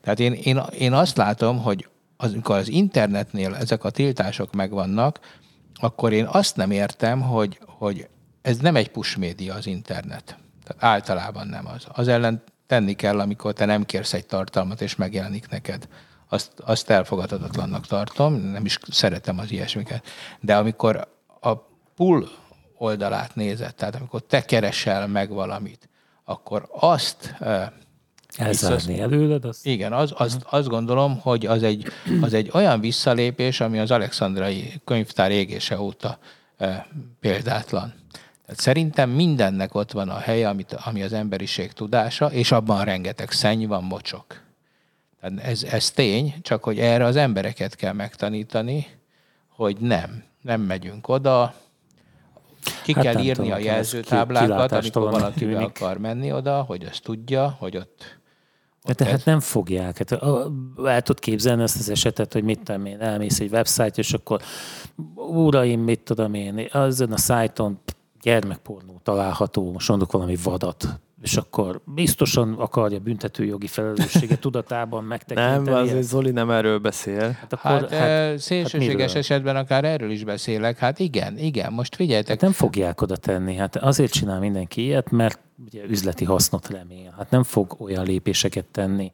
Tehát én, én, én azt látom, hogy az, amikor az internetnél ezek a tiltások megvannak, akkor én azt nem értem, hogy, hogy ez nem egy push média az internet. Tehát általában nem az. Az ellen tenni kell, amikor te nem kérsz egy tartalmat, és megjelenik neked azt, azt elfogadhatatlannak tartom, nem is szeretem az ilyesmiket. De amikor a pull oldalát nézed, tehát amikor te keresel meg valamit, akkor azt Elzárni előled? Az... Igen, az, az, azt gondolom, hogy az egy, az egy olyan visszalépés, ami az alexandrai könyvtár égése óta e, példátlan. Tehát szerintem mindennek ott van a helye, amit, ami az emberiség tudása, és abban rengeteg szenny van, mocsok. Ez, ez tény, csak hogy erre az embereket kell megtanítani, hogy nem, nem megyünk oda, ki hát kell írni tudom, a jelzőtáblákat, amikor valaki be akar menni oda, hogy azt tudja, hogy ott de tehát ez... nem fogják. Hát, el tudod képzelni ezt az esetet, hogy mit tudom én, elmész egy website, és akkor uraim, mit tudom én, azon a szájton gyermekpornó található, most mondok valami vadat, és akkor biztosan akarja büntetőjogi felelősséget tudatában megtekinteni. Nem, azért Zoli nem erről beszél. Hát, akkor, hát, hát szélsőséges hát esetben akár erről is beszélek. Hát igen, igen, most figyeljetek. Hát nem fogják oda tenni. Hát azért csinál mindenki ilyet, mert ugye üzleti hasznot remél. Hát nem fog olyan lépéseket tenni,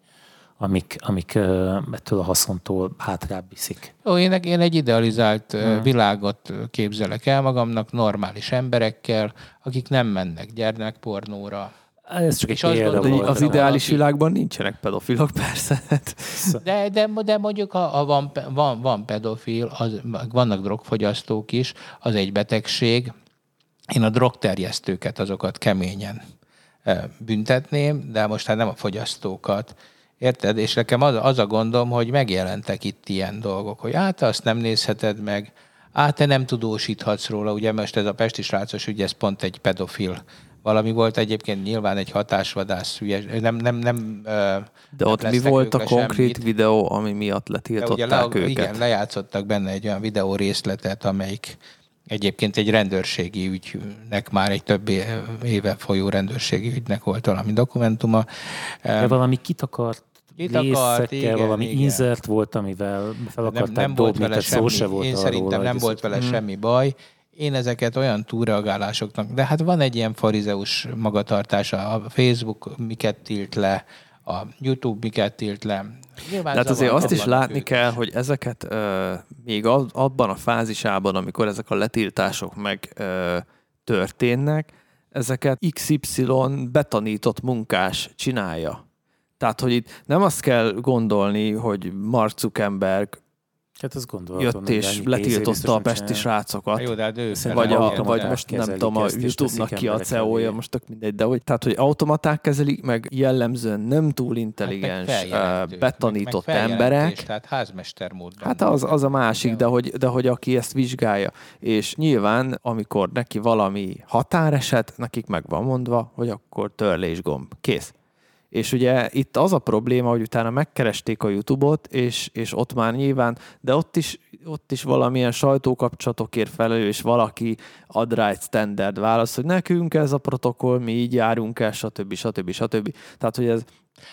amik, amik ettől a haszontól hátrább viszik. Jó, én, én egy idealizált hmm. világot képzelek el magamnak, normális emberekkel, akik nem mennek gyermekpornóra, ez csak egy példa volt. Az ideális valaki... világban nincsenek pedofilok, persze. De, de, de mondjuk, ha, ha van, van, van pedofil, az, vannak drogfogyasztók is, az egy betegség. Én a drogterjesztőket, azokat keményen büntetném, de most hát nem a fogyasztókat. Érted? És nekem az, az a gondom, hogy megjelentek itt ilyen dolgok, hogy hát azt nem nézheted meg, Á, te nem tudósíthatsz róla, ugye most ez a Pesti srácos ügy, ez pont egy pedofil valami volt egyébként nyilván egy hatásvadász hülyes, nem, nem, nem De ott mi volt a konkrét semmit. videó, ami miatt letiltották le, őket? Igen, lejátszottak benne egy olyan videó részletet, amelyik egyébként egy rendőrségi ügynek, már egy több éve folyó rendőrségi ügynek volt valami dokumentuma. De valami kitakart Kitakart, igen, valami igen. insert volt, amivel fel akarták nem, nem dobni, volt vele semmi, szó se volt Én szerintem nem volt vele hmm. semmi baj. Én ezeket olyan túlreagálásoknak, de hát van egy ilyen farizeus magatartása, a Facebook miket tilt le, a YouTube miket tilt le. Nyilván Tehát azért azt is látni ők. kell, hogy ezeket uh, még abban a fázisában, amikor ezek a letiltások meg uh, történnek, ezeket XY betanított munkás csinálja. Tehát, hogy itt nem azt kell gondolni, hogy Mark Zuckerberg Hát azt jött és letiltotta a pesti srácokat. Jó, de hát ő vagy, a, vagy most nem tudom, a YouTube-nak ki a CEO-ja, most tök mindegy, de hogy, tehát, hogy automaták kezelik, meg jellemzően nem túl intelligens, hát betanított meg, meg emberek. Tehát házmester módban. Hát az, az a másik, de hogy, de hogy aki ezt vizsgálja. És nyilván, amikor neki valami határeset, nekik meg van mondva, hogy akkor törlésgomb. Kész. És ugye itt az a probléma, hogy utána megkeresték a YouTube-ot, és, és ott már nyilván, de ott is, ott is valamilyen sajtókapcsolatokért felelő, és valaki ad rá egy standard válasz, hogy nekünk ez a protokoll, mi így járunk el, stb. stb. stb. Tehát, hogy ez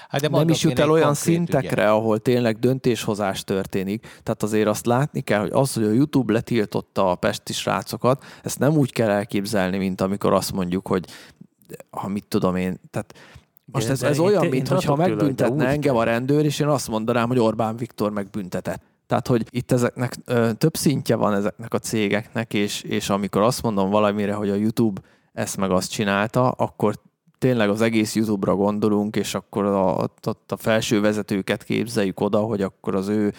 Hát de nem is jut el olyan szintekre, ügyen. ahol tényleg döntéshozás történik. Tehát azért azt látni kell, hogy az, hogy a YouTube letiltotta a pesti srácokat, ezt nem úgy kell elképzelni, mint amikor azt mondjuk, hogy ha mit tudom én, tehát most ez, ez olyan, mintha megbüntetne engem a rendőr, és én azt mondanám, hogy Orbán Viktor megbüntetett. Tehát, hogy itt ezeknek ö, több szintje van ezeknek a cégeknek, és, és amikor azt mondom valamire, hogy a YouTube ezt meg azt csinálta, akkor tényleg az egész YouTube-ra gondolunk, és akkor a, a, a felső vezetőket képzeljük oda, hogy akkor az ő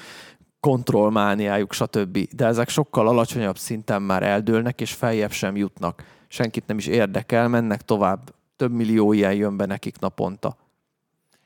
kontrollmániájuk, stb. De ezek sokkal alacsonyabb szinten már eldőlnek, és feljebb sem jutnak. Senkit nem is érdekel, mennek tovább több millió ilyen jön be nekik naponta.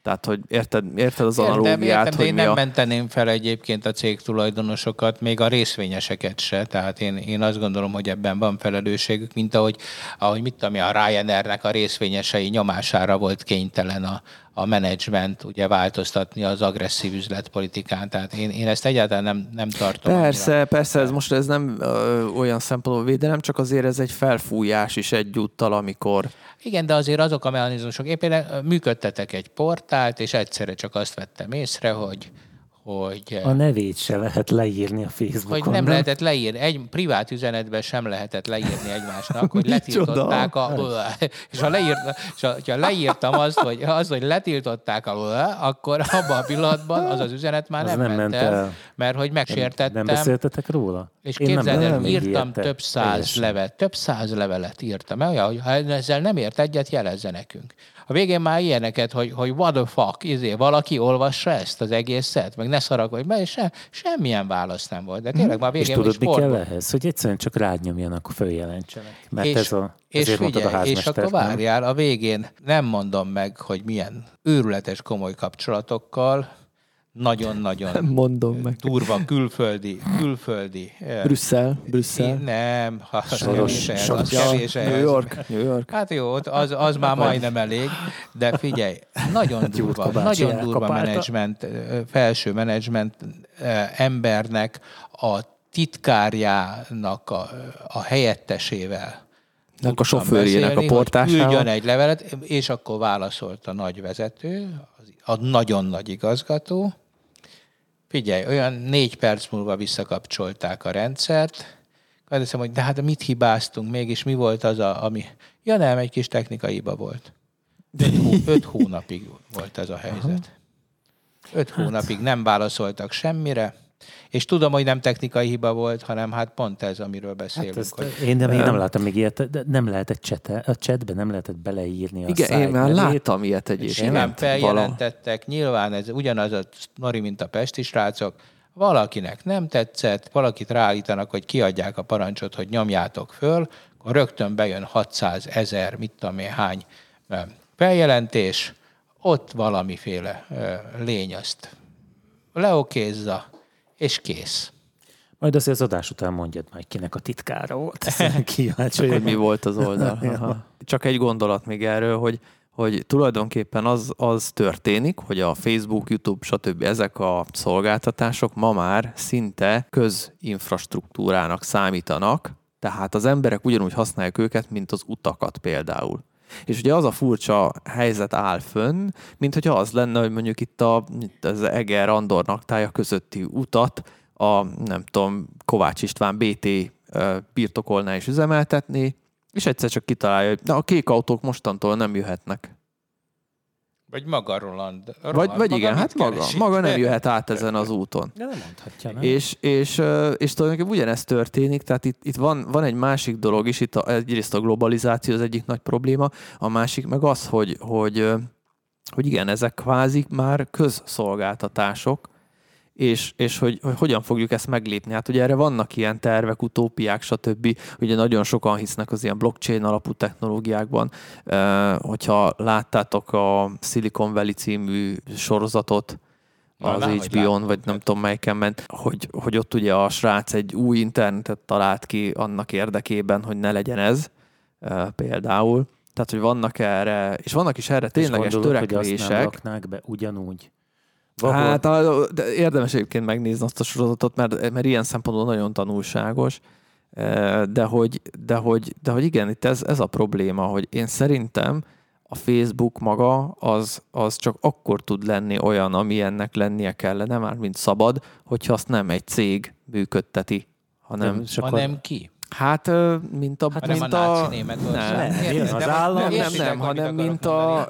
Tehát, hogy érted, érted az értem, analógiát, értem, hogy én nem a... menteném fel egyébként a cég tulajdonosokat, még a részvényeseket se. Tehát én, én azt gondolom, hogy ebben van felelősségük, mint ahogy, ahogy mit tudom, a Ryanairnek a részvényesei nyomására volt kénytelen a, a menedzsment ugye változtatni az agresszív üzletpolitikán. Tehát én, én ezt egyáltalán nem, nem tartom. Persze, annyira. persze, ez most ez nem ö, olyan szempontból védelem, csak azért ez egy felfújás is egyúttal, amikor... Igen, de azért azok a mechanizmusok. Én például működtetek egy portált, és egyszerre csak azt vettem észre, hogy hogy... A nevét se lehet leírni a Facebookon. Hogy nem, nem? lehetett leírni, egy privát üzenetben sem lehetett leírni egymásnak, hogy letiltották a... És ha, leírt, és ha leírtam azt, hogy, az, hogy letiltották a... akkor abban a pillanatban az az üzenet már az nem, nem ment el, el, mert hogy megsértettem. Nem, nem beszéltetek róla? És képzeld el, írtam több száz levelet, több száz levelet írtam el, hogy ha ezzel nem ért egyet, jelezze nekünk. A végén már ilyeneket, hogy, hogy what the fuck, izé, valaki olvassa ezt az egészet, meg ne szaragolj be, és se, semmilyen válasz nem volt. De mhm. tényleg már végén És tudod, mi kell ehhez? Hogy egyszerűen csak rád nyomjanak, följelentsenek. Mert és, ez a, és figyelj, a és akkor várjál, a végén nem mondom meg, hogy milyen őrületes komoly kapcsolatokkal, nagyon-nagyon Mondom meg. durva külföldi, külföldi. Eh, Brüsszel, Brüsszel. Nem, ha Soros, kevés, az kevés New York, New York. Hát jó, az, az már majdnem elég, de figyelj, nagyon durva, nagyon durva menedzsment, eh, felső menedzsment eh, embernek a titkárjának a, a helyettesével a sofőrjének a portásával. Küldjön egy levelet, és akkor válaszolt a nagy vezető, a nagyon nagy igazgató, Figyelj, olyan négy perc múlva visszakapcsolták a rendszert, azt hiszem, hogy de hát mit hibáztunk, mégis mi volt az, a, ami... Ja nem, egy kis technikai hiba volt. Öt, hó, öt hónapig volt ez a helyzet. Öt hát. hónapig nem válaszoltak semmire, és tudom, hogy nem technikai hiba volt, hanem hát pont ez, amiről beszélünk. Hát hogy... Én, nem, én nem láttam még ilyet, de nem lehetett csete, a chatbe nem lehetett beleírni a Igen, én már láttam ilyet egyébként. Nyilván feljelentettek, nyilván ez ugyanaz a nori, mint a pesti srácok, valakinek nem tetszett, valakit ráállítanak, hogy kiadják a parancsot, hogy nyomjátok föl, akkor rögtön bejön 600 ezer, mit tudom én hány feljelentés, ott valamiféle lény azt leokézza, és kész. Majd azért az adás után mondjad majd kinek a titkára volt. Kíváncsi, hogy mi volt az oldal. Aha. Csak egy gondolat még erről, hogy hogy tulajdonképpen az, az történik, hogy a Facebook, YouTube, stb. ezek a szolgáltatások ma már szinte közinfrastruktúrának számítanak, tehát az emberek ugyanúgy használják őket, mint az utakat például. És ugye az a furcsa helyzet áll fönn, mint hogyha az lenne, hogy mondjuk itt a, az Eger Andornak tája közötti utat a, nem tudom, Kovács István BT birtokolná és üzemeltetni, és egyszer csak kitalálja, hogy na, a kék autók mostantól nem jöhetnek. Vagy maga Roland. Roland vagy, vagy igen, hát maga, maga nem jöhet át ezen az úton. De nem mondhatja, nem? És, és, és tulajdonképpen ugyanezt történik, tehát itt, itt van, van egy másik dolog is, itt a, egyrészt a globalizáció az egyik nagy probléma, a másik meg az, hogy, hogy, hogy igen, ezek kvázi már közszolgáltatások, és, és hogy, hogy hogyan fogjuk ezt meglépni. Hát ugye erre vannak ilyen tervek, utópiák, stb. Ugye nagyon sokan hisznek az ilyen blockchain alapú technológiákban. Hogyha láttátok a Silicon Valley című sorozatot, az HBO-n, vagy nem tudom melyiken ment, hogy, hogy ott ugye a srác egy új internetet talált ki annak érdekében, hogy ne legyen ez például. Tehát, hogy vannak erre, és vannak is erre tényleges és gondolod, törekvések. Hogy azt nem be ugyanúgy. Valahol... Hát a, de érdemes egyébként megnézni azt a sorozatot, mert, mert ilyen szempontból nagyon tanulságos. E, de hogy, de hogy, de hogy igen, itt ez, ez a probléma, hogy én szerintem a Facebook maga az, az csak akkor tud lenni olyan, ami ennek lennie kellene, már mint szabad, hogyha azt nem egy cég működteti, hanem, nem, hanem ki? Hát, mint a... Hát mint nem a, a Németország. Nem, nem, az állam. Nem, nem, nem, hanem mint a...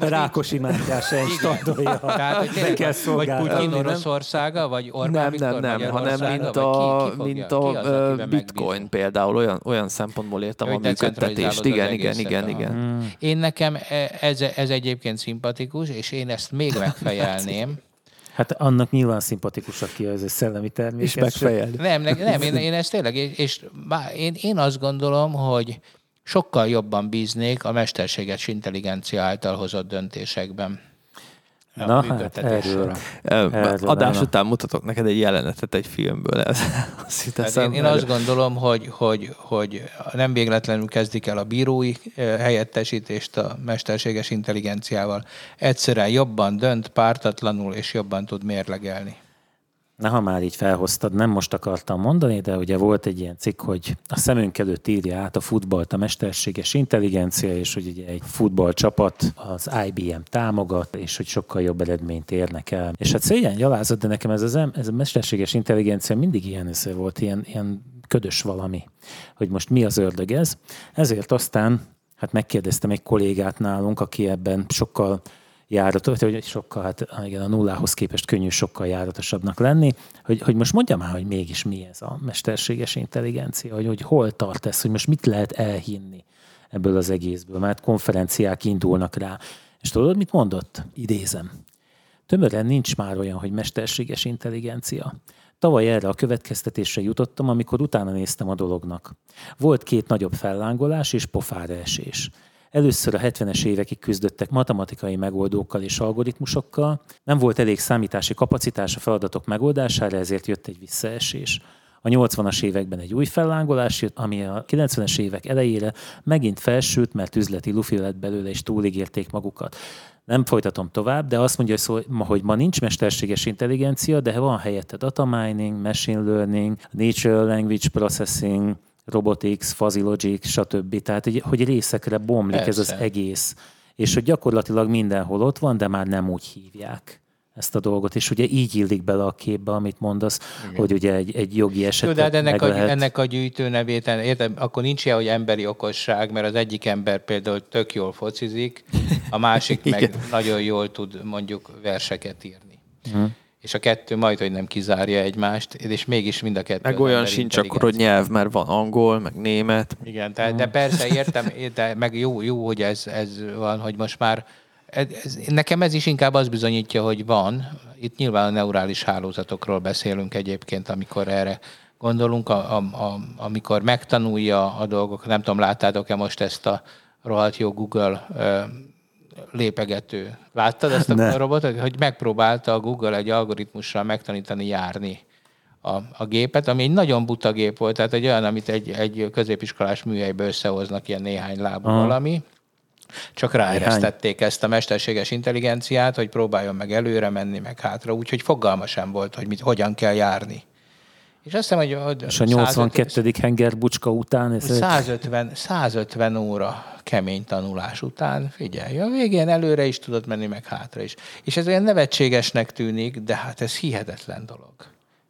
Rákosi Mátyás egy standolja. Tehát, hogy tényleg, vagy Putyin Oroszországa, vagy Orbán Nem, nem, nem, hanem mint a, mint a bitcoin például, olyan, olyan szempontból értem a működtetést. Igen, igen, igen, igen. Én nekem e- ez, ez egyébként szimpatikus, és én ezt még megfejelném. Hát annak nyilván szimpatikus, aki az egy szellemi termék. És megfejelni. Nem, nem én, én ezt tényleg, és én, én azt gondolom, hogy sokkal jobban bíznék a mesterséges intelligencia által hozott döntésekben. Na hát, erről, erről Adás nem. után mutatok neked egy jelenetet egy filmből. Ez, azt hát én, én azt gondolom, hogy, hogy, hogy nem végletlenül kezdik el a bírói helyettesítést a mesterséges intelligenciával. Egyszerűen jobban dönt, pártatlanul, és jobban tud mérlegelni. Na, ha már így felhoztad, nem most akartam mondani, de ugye volt egy ilyen cikk, hogy a szemünk előtt írja át a futballt a mesterséges intelligencia, és hogy ugye egy futballcsapat az IBM támogat, és hogy sokkal jobb eredményt érnek el. És hát szégyen gyalázat, de nekem ez, az, ez a mesterséges intelligencia mindig ilyen össze volt, ilyen, ilyen ködös valami, hogy most mi az ördög ez. Ezért aztán hát megkérdeztem egy kollégát nálunk, aki ebben sokkal járatos, hogy sokkal, hát igen, a nullához képest könnyű sokkal járatosabbnak lenni, hogy, hogy most mondja már, hogy mégis mi ez a mesterséges intelligencia, hogy, hogy hol tart ez, hogy most mit lehet elhinni ebből az egészből, mert konferenciák indulnak rá. És tudod, mit mondott? Idézem. Tömören nincs már olyan, hogy mesterséges intelligencia. Tavaly erre a következtetésre jutottam, amikor utána néztem a dolognak. Volt két nagyobb fellángolás és pofára esés. Először a 70-es évekig küzdöttek matematikai megoldókkal és algoritmusokkal, nem volt elég számítási kapacitás a feladatok megoldására, ezért jött egy visszaesés. A 80-as években egy új fellángolás jött, ami a 90-es évek elejére megint felsült, mert üzleti lufi lett belőle, és túligérték magukat. Nem folytatom tovább, de azt mondja, hogy, ma, hogy ma nincs mesterséges intelligencia, de van helyette data mining, machine learning, natural language processing, robotics, fuzzy logic, stb. Tehát, hogy, hogy részekre bomlik Persze. ez az egész. És hogy gyakorlatilag mindenhol ott van, de már nem úgy hívják ezt a dolgot, és ugye így illik bele a képbe, amit mondasz, Igen. hogy ugye egy, egy jogi eset. De hát ennek, a, lehet... ennek a gyűjtő nevét, érted, akkor nincs ilyen, hogy emberi okosság, mert az egyik ember például tök jól focizik, a másik meg nagyon jól tud mondjuk verseket írni. Hmm és a kettő majd, hogy nem kizárja egymást, és mégis mind a kettő. Meg olyan sincs akkor, hogy nyelv, mert van angol, meg német. Igen, de, de persze értem, de meg jó, jó hogy ez, ez van, hogy most már ez, nekem ez is inkább az bizonyítja, hogy van. Itt nyilván a neurális hálózatokról beszélünk egyébként, amikor erre gondolunk, a, a, a, amikor megtanulja a dolgok. Nem tudom, láttátok-e most ezt a rohadt jó Google lépegető. Láttad ezt a ne. robotot? Hogy megpróbálta a Google egy algoritmussal megtanítani járni a, a gépet, ami egy nagyon buta gép volt, tehát egy olyan, amit egy, egy középiskolás műhelybe összehoznak, ilyen néhány lábú Aha. valami, csak ráeresztették ezt a mesterséges intelligenciát, hogy próbáljon meg előre menni, meg hátra, úgyhogy fogalma sem volt, hogy mit, hogyan kell járni. És azt hiszem, hogy, hogy És a 82. 150, henger bucska után... Ez 150, 150 óra kemény tanulás után, figyelj, a végén előre is tudod menni, meg hátra is. És ez olyan nevetségesnek tűnik, de hát ez hihetetlen dolog.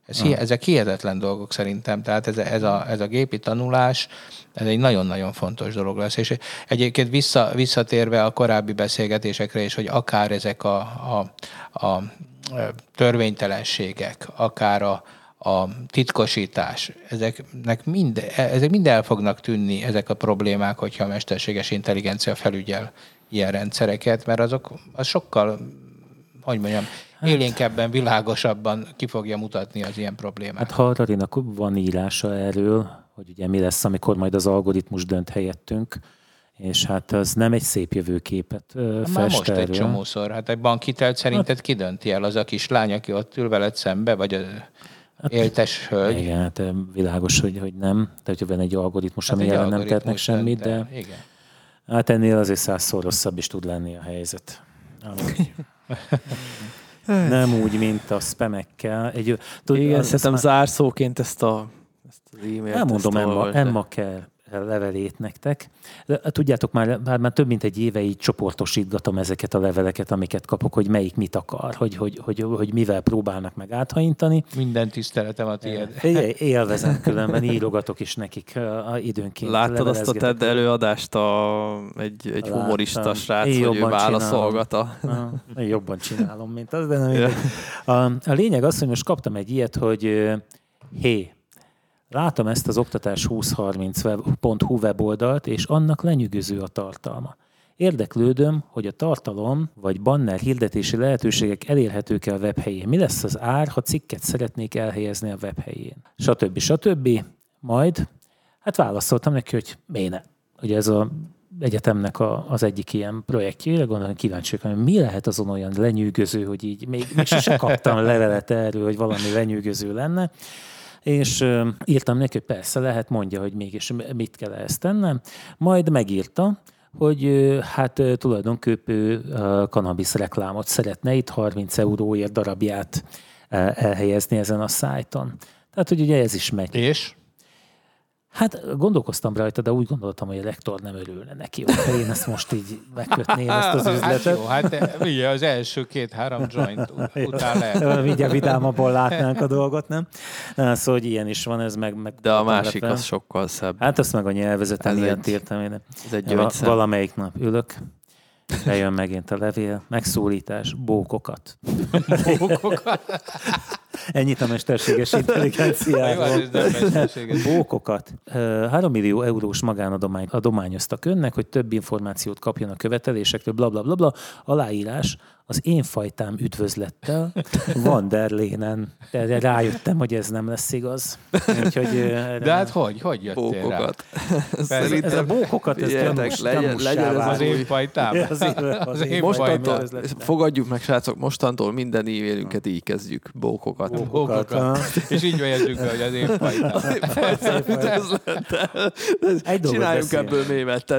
Ez, hi, ezek hihetetlen dolgok szerintem, tehát ez, ez, a, ez a gépi tanulás, ez egy nagyon-nagyon fontos dolog lesz. És egyébként vissza, visszatérve a korábbi beszélgetésekre is, hogy akár ezek a, a, a törvénytelenségek, akár a, a titkosítás, ezeknek mind, ezek mind el fognak tűnni ezek a problémák, hogyha a mesterséges intelligencia felügyel ilyen rendszereket, mert azok az sokkal, hogy mondjam, hát, élénkebben, világosabban ki fogja mutatni az ilyen problémákat. Hát Hararinak van írása erről, hogy ugye mi lesz, amikor majd az algoritmus dönt helyettünk, és hát az nem egy szép jövőképet fest Már most erről. egy csomószor. Hát egy bankhitelt szerinted hát, ki dönti el? Az a kislány, aki ott ül veled szembe, vagy a hát, éltes hölgy? Igen, hát világos, hogy, hogy nem. Tehát, hogy van egy algoritmus, hát ami ellen nem tehetnek semmit, de igen. hát ennél azért százszor rosszabb is tud lenni a helyzet. nem úgy, mint a spamekkel. Egy, tud, Igen, szerintem már... zárszóként ezt a ezt az e-mailt. Elmondom Emma, Emma kell levelét nektek. Tudjátok, már, már, már több mint egy éve így csoportosítgatom ezeket a leveleket, amiket kapok, hogy melyik mit akar, hogy, hogy, hogy, hogy mivel próbálnak meg áthajintani. Minden tiszteletem a tiéd. Élvezem különben, írogatok is nekik a időnként. Láttad azt a TED előadást, a, egy, egy humorista srác, Én hogy ő válaszolgata? Én jobban csinálom, mint az, de nem a, a lényeg az, hogy most kaptam egy ilyet, hogy hé, Látom ezt az oktatás 2030.hu weboldalt, és annak lenyűgöző a tartalma. Érdeklődöm, hogy a tartalom vagy banner hirdetési lehetőségek elérhetők-e a webhelyén. Mi lesz az ár, ha cikket szeretnék elhelyezni a webhelyén? Stb. stb. Majd, hát válaszoltam neki, hogy miért ne. Ugye ez a egyetemnek a, az egyik ilyen projektjére, gondolom kíváncsi hogy mi lehet azon olyan lenyűgöző, hogy így még, még sose kaptam levelet erről, hogy valami lenyűgöző lenne és írtam neki, hogy persze lehet, mondja, hogy mégis mit kell ezt tennem. Majd megírta, hogy hát tulajdonképpen kanabisz reklámot szeretne itt 30 euróért darabját elhelyezni ezen a szájton. Tehát, hogy ugye ez is megy. És? Hát gondolkoztam rajta, de úgy gondoltam, hogy a lektor nem örülne neki, hogy én ezt most így megkötném ezt az üzletet. Hát jó, hát ugye az első két-három joint után lehet. Mindjárt vidámabban látnánk a dolgot, nem? Szóval, hogy ilyen is van, ez meg... meg de a másik az sokkal szebb. Hát azt meg a nyelvezeten ilyet írtam én. Ez egy Valamelyik nap ülök, Bejön megint a levél, megszólítás, bókokat. Bókokat? Ennyit a mesterséges intelligenciáról. Bókokat. 3 millió eurós magánadományt adományoztak önnek, hogy több információt kapjon a követelésekről, bla bla bla, bla. Aláírás az én fajtám üdvözlettel Van der Lénen. De rájöttem, hogy ez nem lesz igaz. Úgyhogy, De hát hogy? Hogy jöttél bókokat. rá? ez a bókokat, ez Figyeljetek, legyen, legyen ez az én fajtám. Az én, az én mostantól, fogadjuk meg, srácok, mostantól minden e-mailünket így kezdjük. Bókokat. Bókokat. bókokat. És így fejezzük be, hogy az én fajtám. Egy Csináljunk ebből mémet.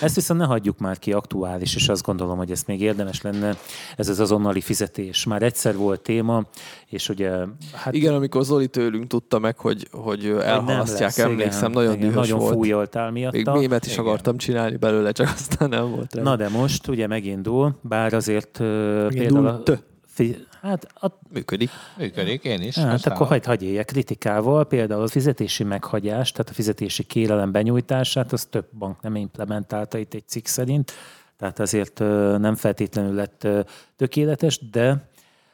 Ezt viszont ne hagyjuk már ki aktuális, és azt gondolom, hogy ezt még érdemes lenne ez az azonnali fizetés. Már egyszer volt téma, és ugye... Hát, igen, amikor Zoli tőlünk tudta meg, hogy, hogy elhalasztják, lesz, emlékszem, igen, nagyon igen, dühös nagyon volt. fújoltál miatta. Még mémet is igen. akartam csinálni belőle, csak aztán nem volt. Rá. Na de most ugye megindul, bár azért uh, például... A, Hát a... Működik. Működik, én is. Hát akkor hagyd hagy éljek kritikával. Például a fizetési meghagyás, tehát a fizetési kérelem benyújtását, az több bank nem implementálta itt egy cikk szerint tehát azért nem feltétlenül lett tökéletes, de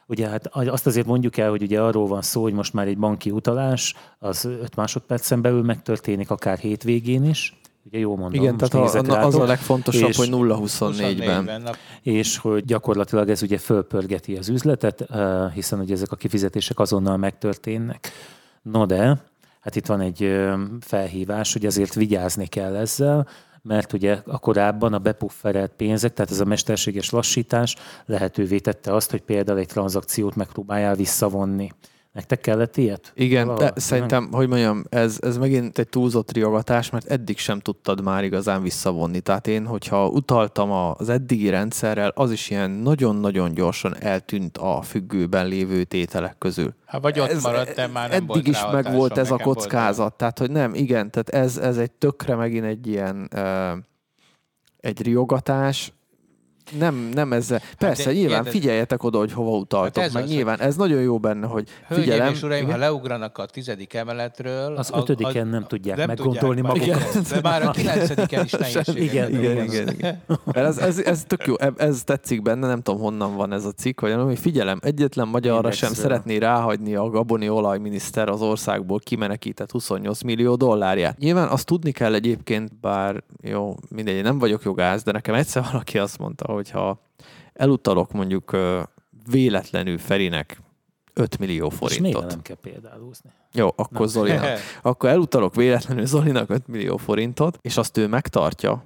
ugye hát azt azért mondjuk el, hogy ugye arról van szó, hogy most már egy banki utalás, az 5 másodpercen belül megtörténik, akár hétvégén is, Ugye jó mondom. Igen, tehát a, az a legfontosabb, és, hogy 0-24-ben. És hogy gyakorlatilag ez ugye fölpörgeti az üzletet, hiszen ugye ezek a kifizetések azonnal megtörténnek. No de, hát itt van egy felhívás, hogy azért vigyázni kell ezzel, mert ugye a korábban a bepufferelt pénzek, tehát ez a mesterséges lassítás lehetővé tette azt, hogy például egy tranzakciót megpróbáljál visszavonni. Nektek kellett ilyet? Igen, Valahol? de szerintem, hogy mondjam, ez, ez megint egy túlzott riogatás, mert eddig sem tudtad már igazán visszavonni. Tehát én, hogyha utaltam az eddigi rendszerrel, az is ilyen nagyon-nagyon gyorsan eltűnt a függőben lévő tételek közül. Hát vagy ott maradt, de már nem eddig volt is meg volt ez a volt kockázat, tehát hogy nem, igen, tehát ez, ez egy tökre megint egy ilyen uh, egy riogatás, nem, nem ezzel. Persze, de nyilván kérdez- figyeljetek oda, hogy hova utaltok, Hát ez meg az, nyilván ez nagyon jó benne, hogy Hölgyeim figyelem. és uraim, igen. ha leugranak a tizedik emeletről... Az a- ötödiken nem tudják meggondolni tudják, magukat. Igen, de már a kilencediken is nehézségek. Igen, igen, igen, igen. Ez, ez, ez tök jó, ez, ez tetszik benne, nem tudom honnan van ez a cikk, vagy nem, hogy figyelem, egyetlen magyarra sem szeretné ráhagyni a gaboni olajminiszter az országból kimenekített 28 millió dollárját. Nyilván azt tudni kell egyébként, bár jó, mindegy, én nem vagyok jogász, de nekem egyszer valaki azt mondta, hogy ha elutalok mondjuk véletlenül Ferinek 5 millió És forintot. nem kell példálózni? Jó, akkor Zolinak. Akkor elutalok véletlenül Zolinak 5 millió forintot, és azt ő megtartja,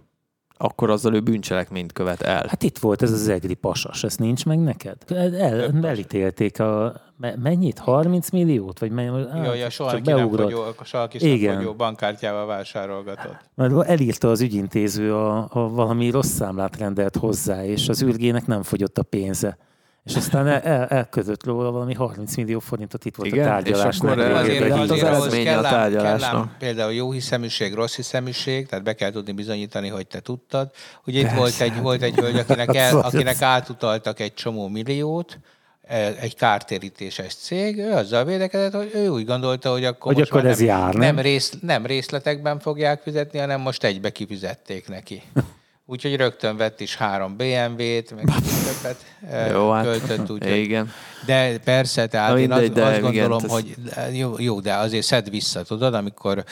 akkor azzal ő bűncselekményt követ el. Hát itt volt ez az egri pasas, ez nincs meg neked? El, elítélték a... me- Mennyit? 30 milliót? Vagy mennyi? Jaj, a csak soha nem fogyó, a soha ki Igen. nem fogyó bankkártyával vásárolgatott. Mert elírta az ügyintéző, a, a valami rossz számlát rendelt hozzá, és az ürgének nem fogyott a pénze. És aztán el, el, elközött róla valami 30 millió forintot, itt volt Igen, a tárgyalás. és akkor nem azért- hát az eredménye a tárgyalásnak. kell ám Például jó hiszeműség, rossz hiszeműség, tehát be kell tudni bizonyítani, hogy te tudtad. Ugye itt Persze. volt egy, volt egy hölgy, akinek, el, Szóval akinek átutaltak egy csomó milliót, e, egy kártérítéses cég, ő azzal védekezett, hogy ő úgy gondolta, hogy akkor, Hogy most akkor ez nem, jár, nem? nem, rész, nem részletekben fogják fizetni, hanem most egybe kifizették neki. Úgyhogy rögtön vett is három BMW-t, meg többet Jó, hát költött, úgyhogy igen. de persze, tehát Na én mindegy, azt, de azt igen, gondolom, ez- hogy jó, jó, de azért szed vissza, tudod, amikor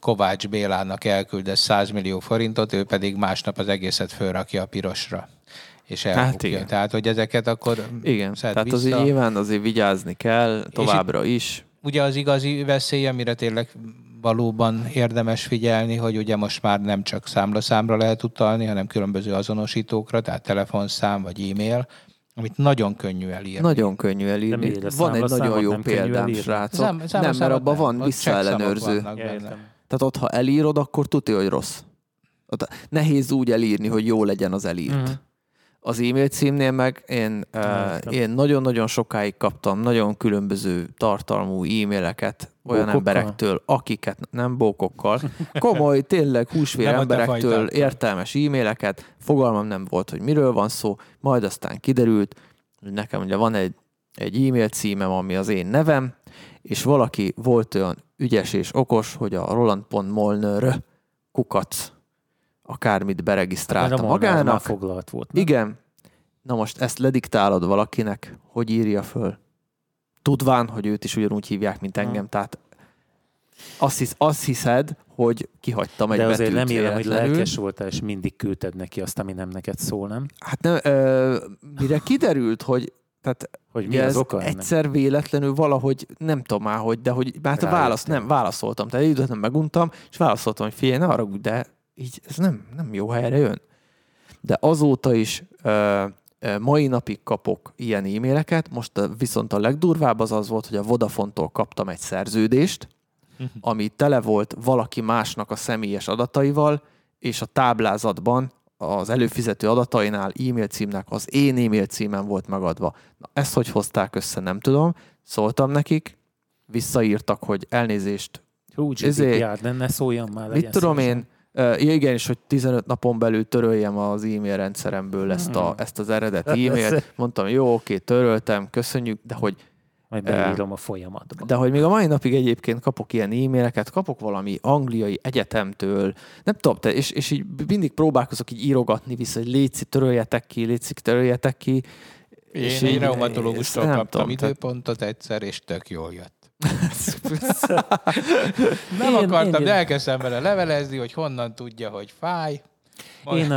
Kovács Bélának elküldesz 100 millió forintot, ő pedig másnap az egészet fölrakja a pirosra. És elbukja. igen. Tehát, hogy ezeket akkor Igen, tehát vissza. azért nyilván azért vigyázni kell továbbra is. Ugye az igazi veszély, amire tényleg valóban érdemes figyelni, hogy ugye most már nem csak számla-számra lehet utalni, hanem különböző azonosítókra, tehát telefonszám vagy e-mail, amit nagyon könnyű elírni. Nagyon könnyű elírni. Van egy számlaszámot nagyon jó példám, srácok. Szám- nem, mert számot abban nem. van visszaellenőrző. Tehát ott, ha elírod, akkor tudja, hogy rossz. Ott nehéz úgy elírni, hogy jó legyen az elírt. Mhm. Az e-mail címnél meg én, uh, Értem. én nagyon-nagyon sokáig kaptam nagyon különböző tartalmú e-maileket olyan Bókokkal? emberektől, akiket nem bókokkal, komoly, tényleg húsvér Nem emberektől értelmes e-maileket, fogalmam nem volt, hogy miről van szó, majd aztán kiderült, hogy nekem ugye van egy, egy e-mail címem, ami az én nevem, és valaki volt olyan ügyes és okos, hogy a Roland.molnör kukac akármit beregisztrálta a már magának. foglalt volt. nem? Igen. Na most ezt lediktálod valakinek, hogy írja föl. Tudván, hogy őt is ugyanúgy hívják, mint engem. Ha. Tehát azt, hisz, azt hiszed, hogy kihagytam egy De azért betűt remélem, hogy lelkes voltál, és mindig küldted neki azt, ami nem neked szól, nem? Hát nem, ö, mire kiderült, hogy tehát Hogy mi az oka ennek? egyszer véletlenül valahogy, nem tudom már, hogy, de hogy már Rájöttél. válasz, nem, válaszoltam. Tehát időt nem meguntam, és válaszoltam, hogy figyelj, ne haragudj, de így ez nem, nem jó helyre jön. De azóta is ö, ö, mai napig kapok ilyen e-maileket, most viszont a legdurvább az az volt, hogy a Vodafone-tól kaptam egy szerződést, ami tele volt valaki másnak a személyes adataival, és a táblázatban az előfizető adatainál e-mail címnek az én e-mail címem volt megadva. Na, ezt hogy hozták össze, nem tudom. Szóltam nekik, visszaírtak, hogy elnézést, Hú, Ezért- GDPR, de ne szóljon már. mit tudom én, Uh, igen, és hogy 15 napon belül töröljem az e-mail rendszeremből ezt, a, Hmm. ezt az eredeti e-mailt. Mondtam, jó, oké, töröltem, köszönjük, de hogy Majd beírom a folyamatba. de hogy még a mai napig egyébként kapok ilyen e-maileket, kapok valami angliai egyetemtől, nem tudom, te, és, és így mindig próbálkozok így írogatni vissza, hogy létszi, töröljetek ki, létszi, töröljetek ki. Én és egy reumatológustól kaptam tudom, tehát- időpontot egyszer, és tök jól jött. Én- Nem akartam, én- de elkezdtem vele levelezni, hogy honnan tudja, hogy fáj. Én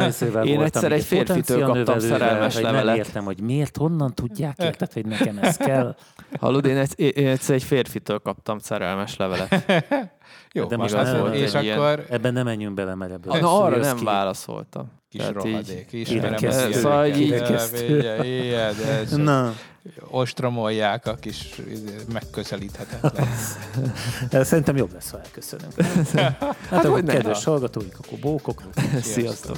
Én voltam egyszer egy férfitől kaptam szerelmes levelet. Nem értem, hogy miért, honnan tudják, érted, hogy nekem ez kell. Hallod, én, egy, én egyszer egy férfitől kaptam szerelmes levelet. Jó, De most az, nem- és ilyen- akkor Ebben nem menjünk bele, mert ebből Na, arra nem ki. válaszoltam. kis Tehát így- rohadék. Ismerem ezt Szóval így- Kirekesztő. ilyen- ilyen, de ez Na, ostromolják a kis megközelíthetetlen. szerintem jobb lesz, ha elköszönünk. Hát, hát akkor kedves hallgatóink, akkor bókok. Sziasztok.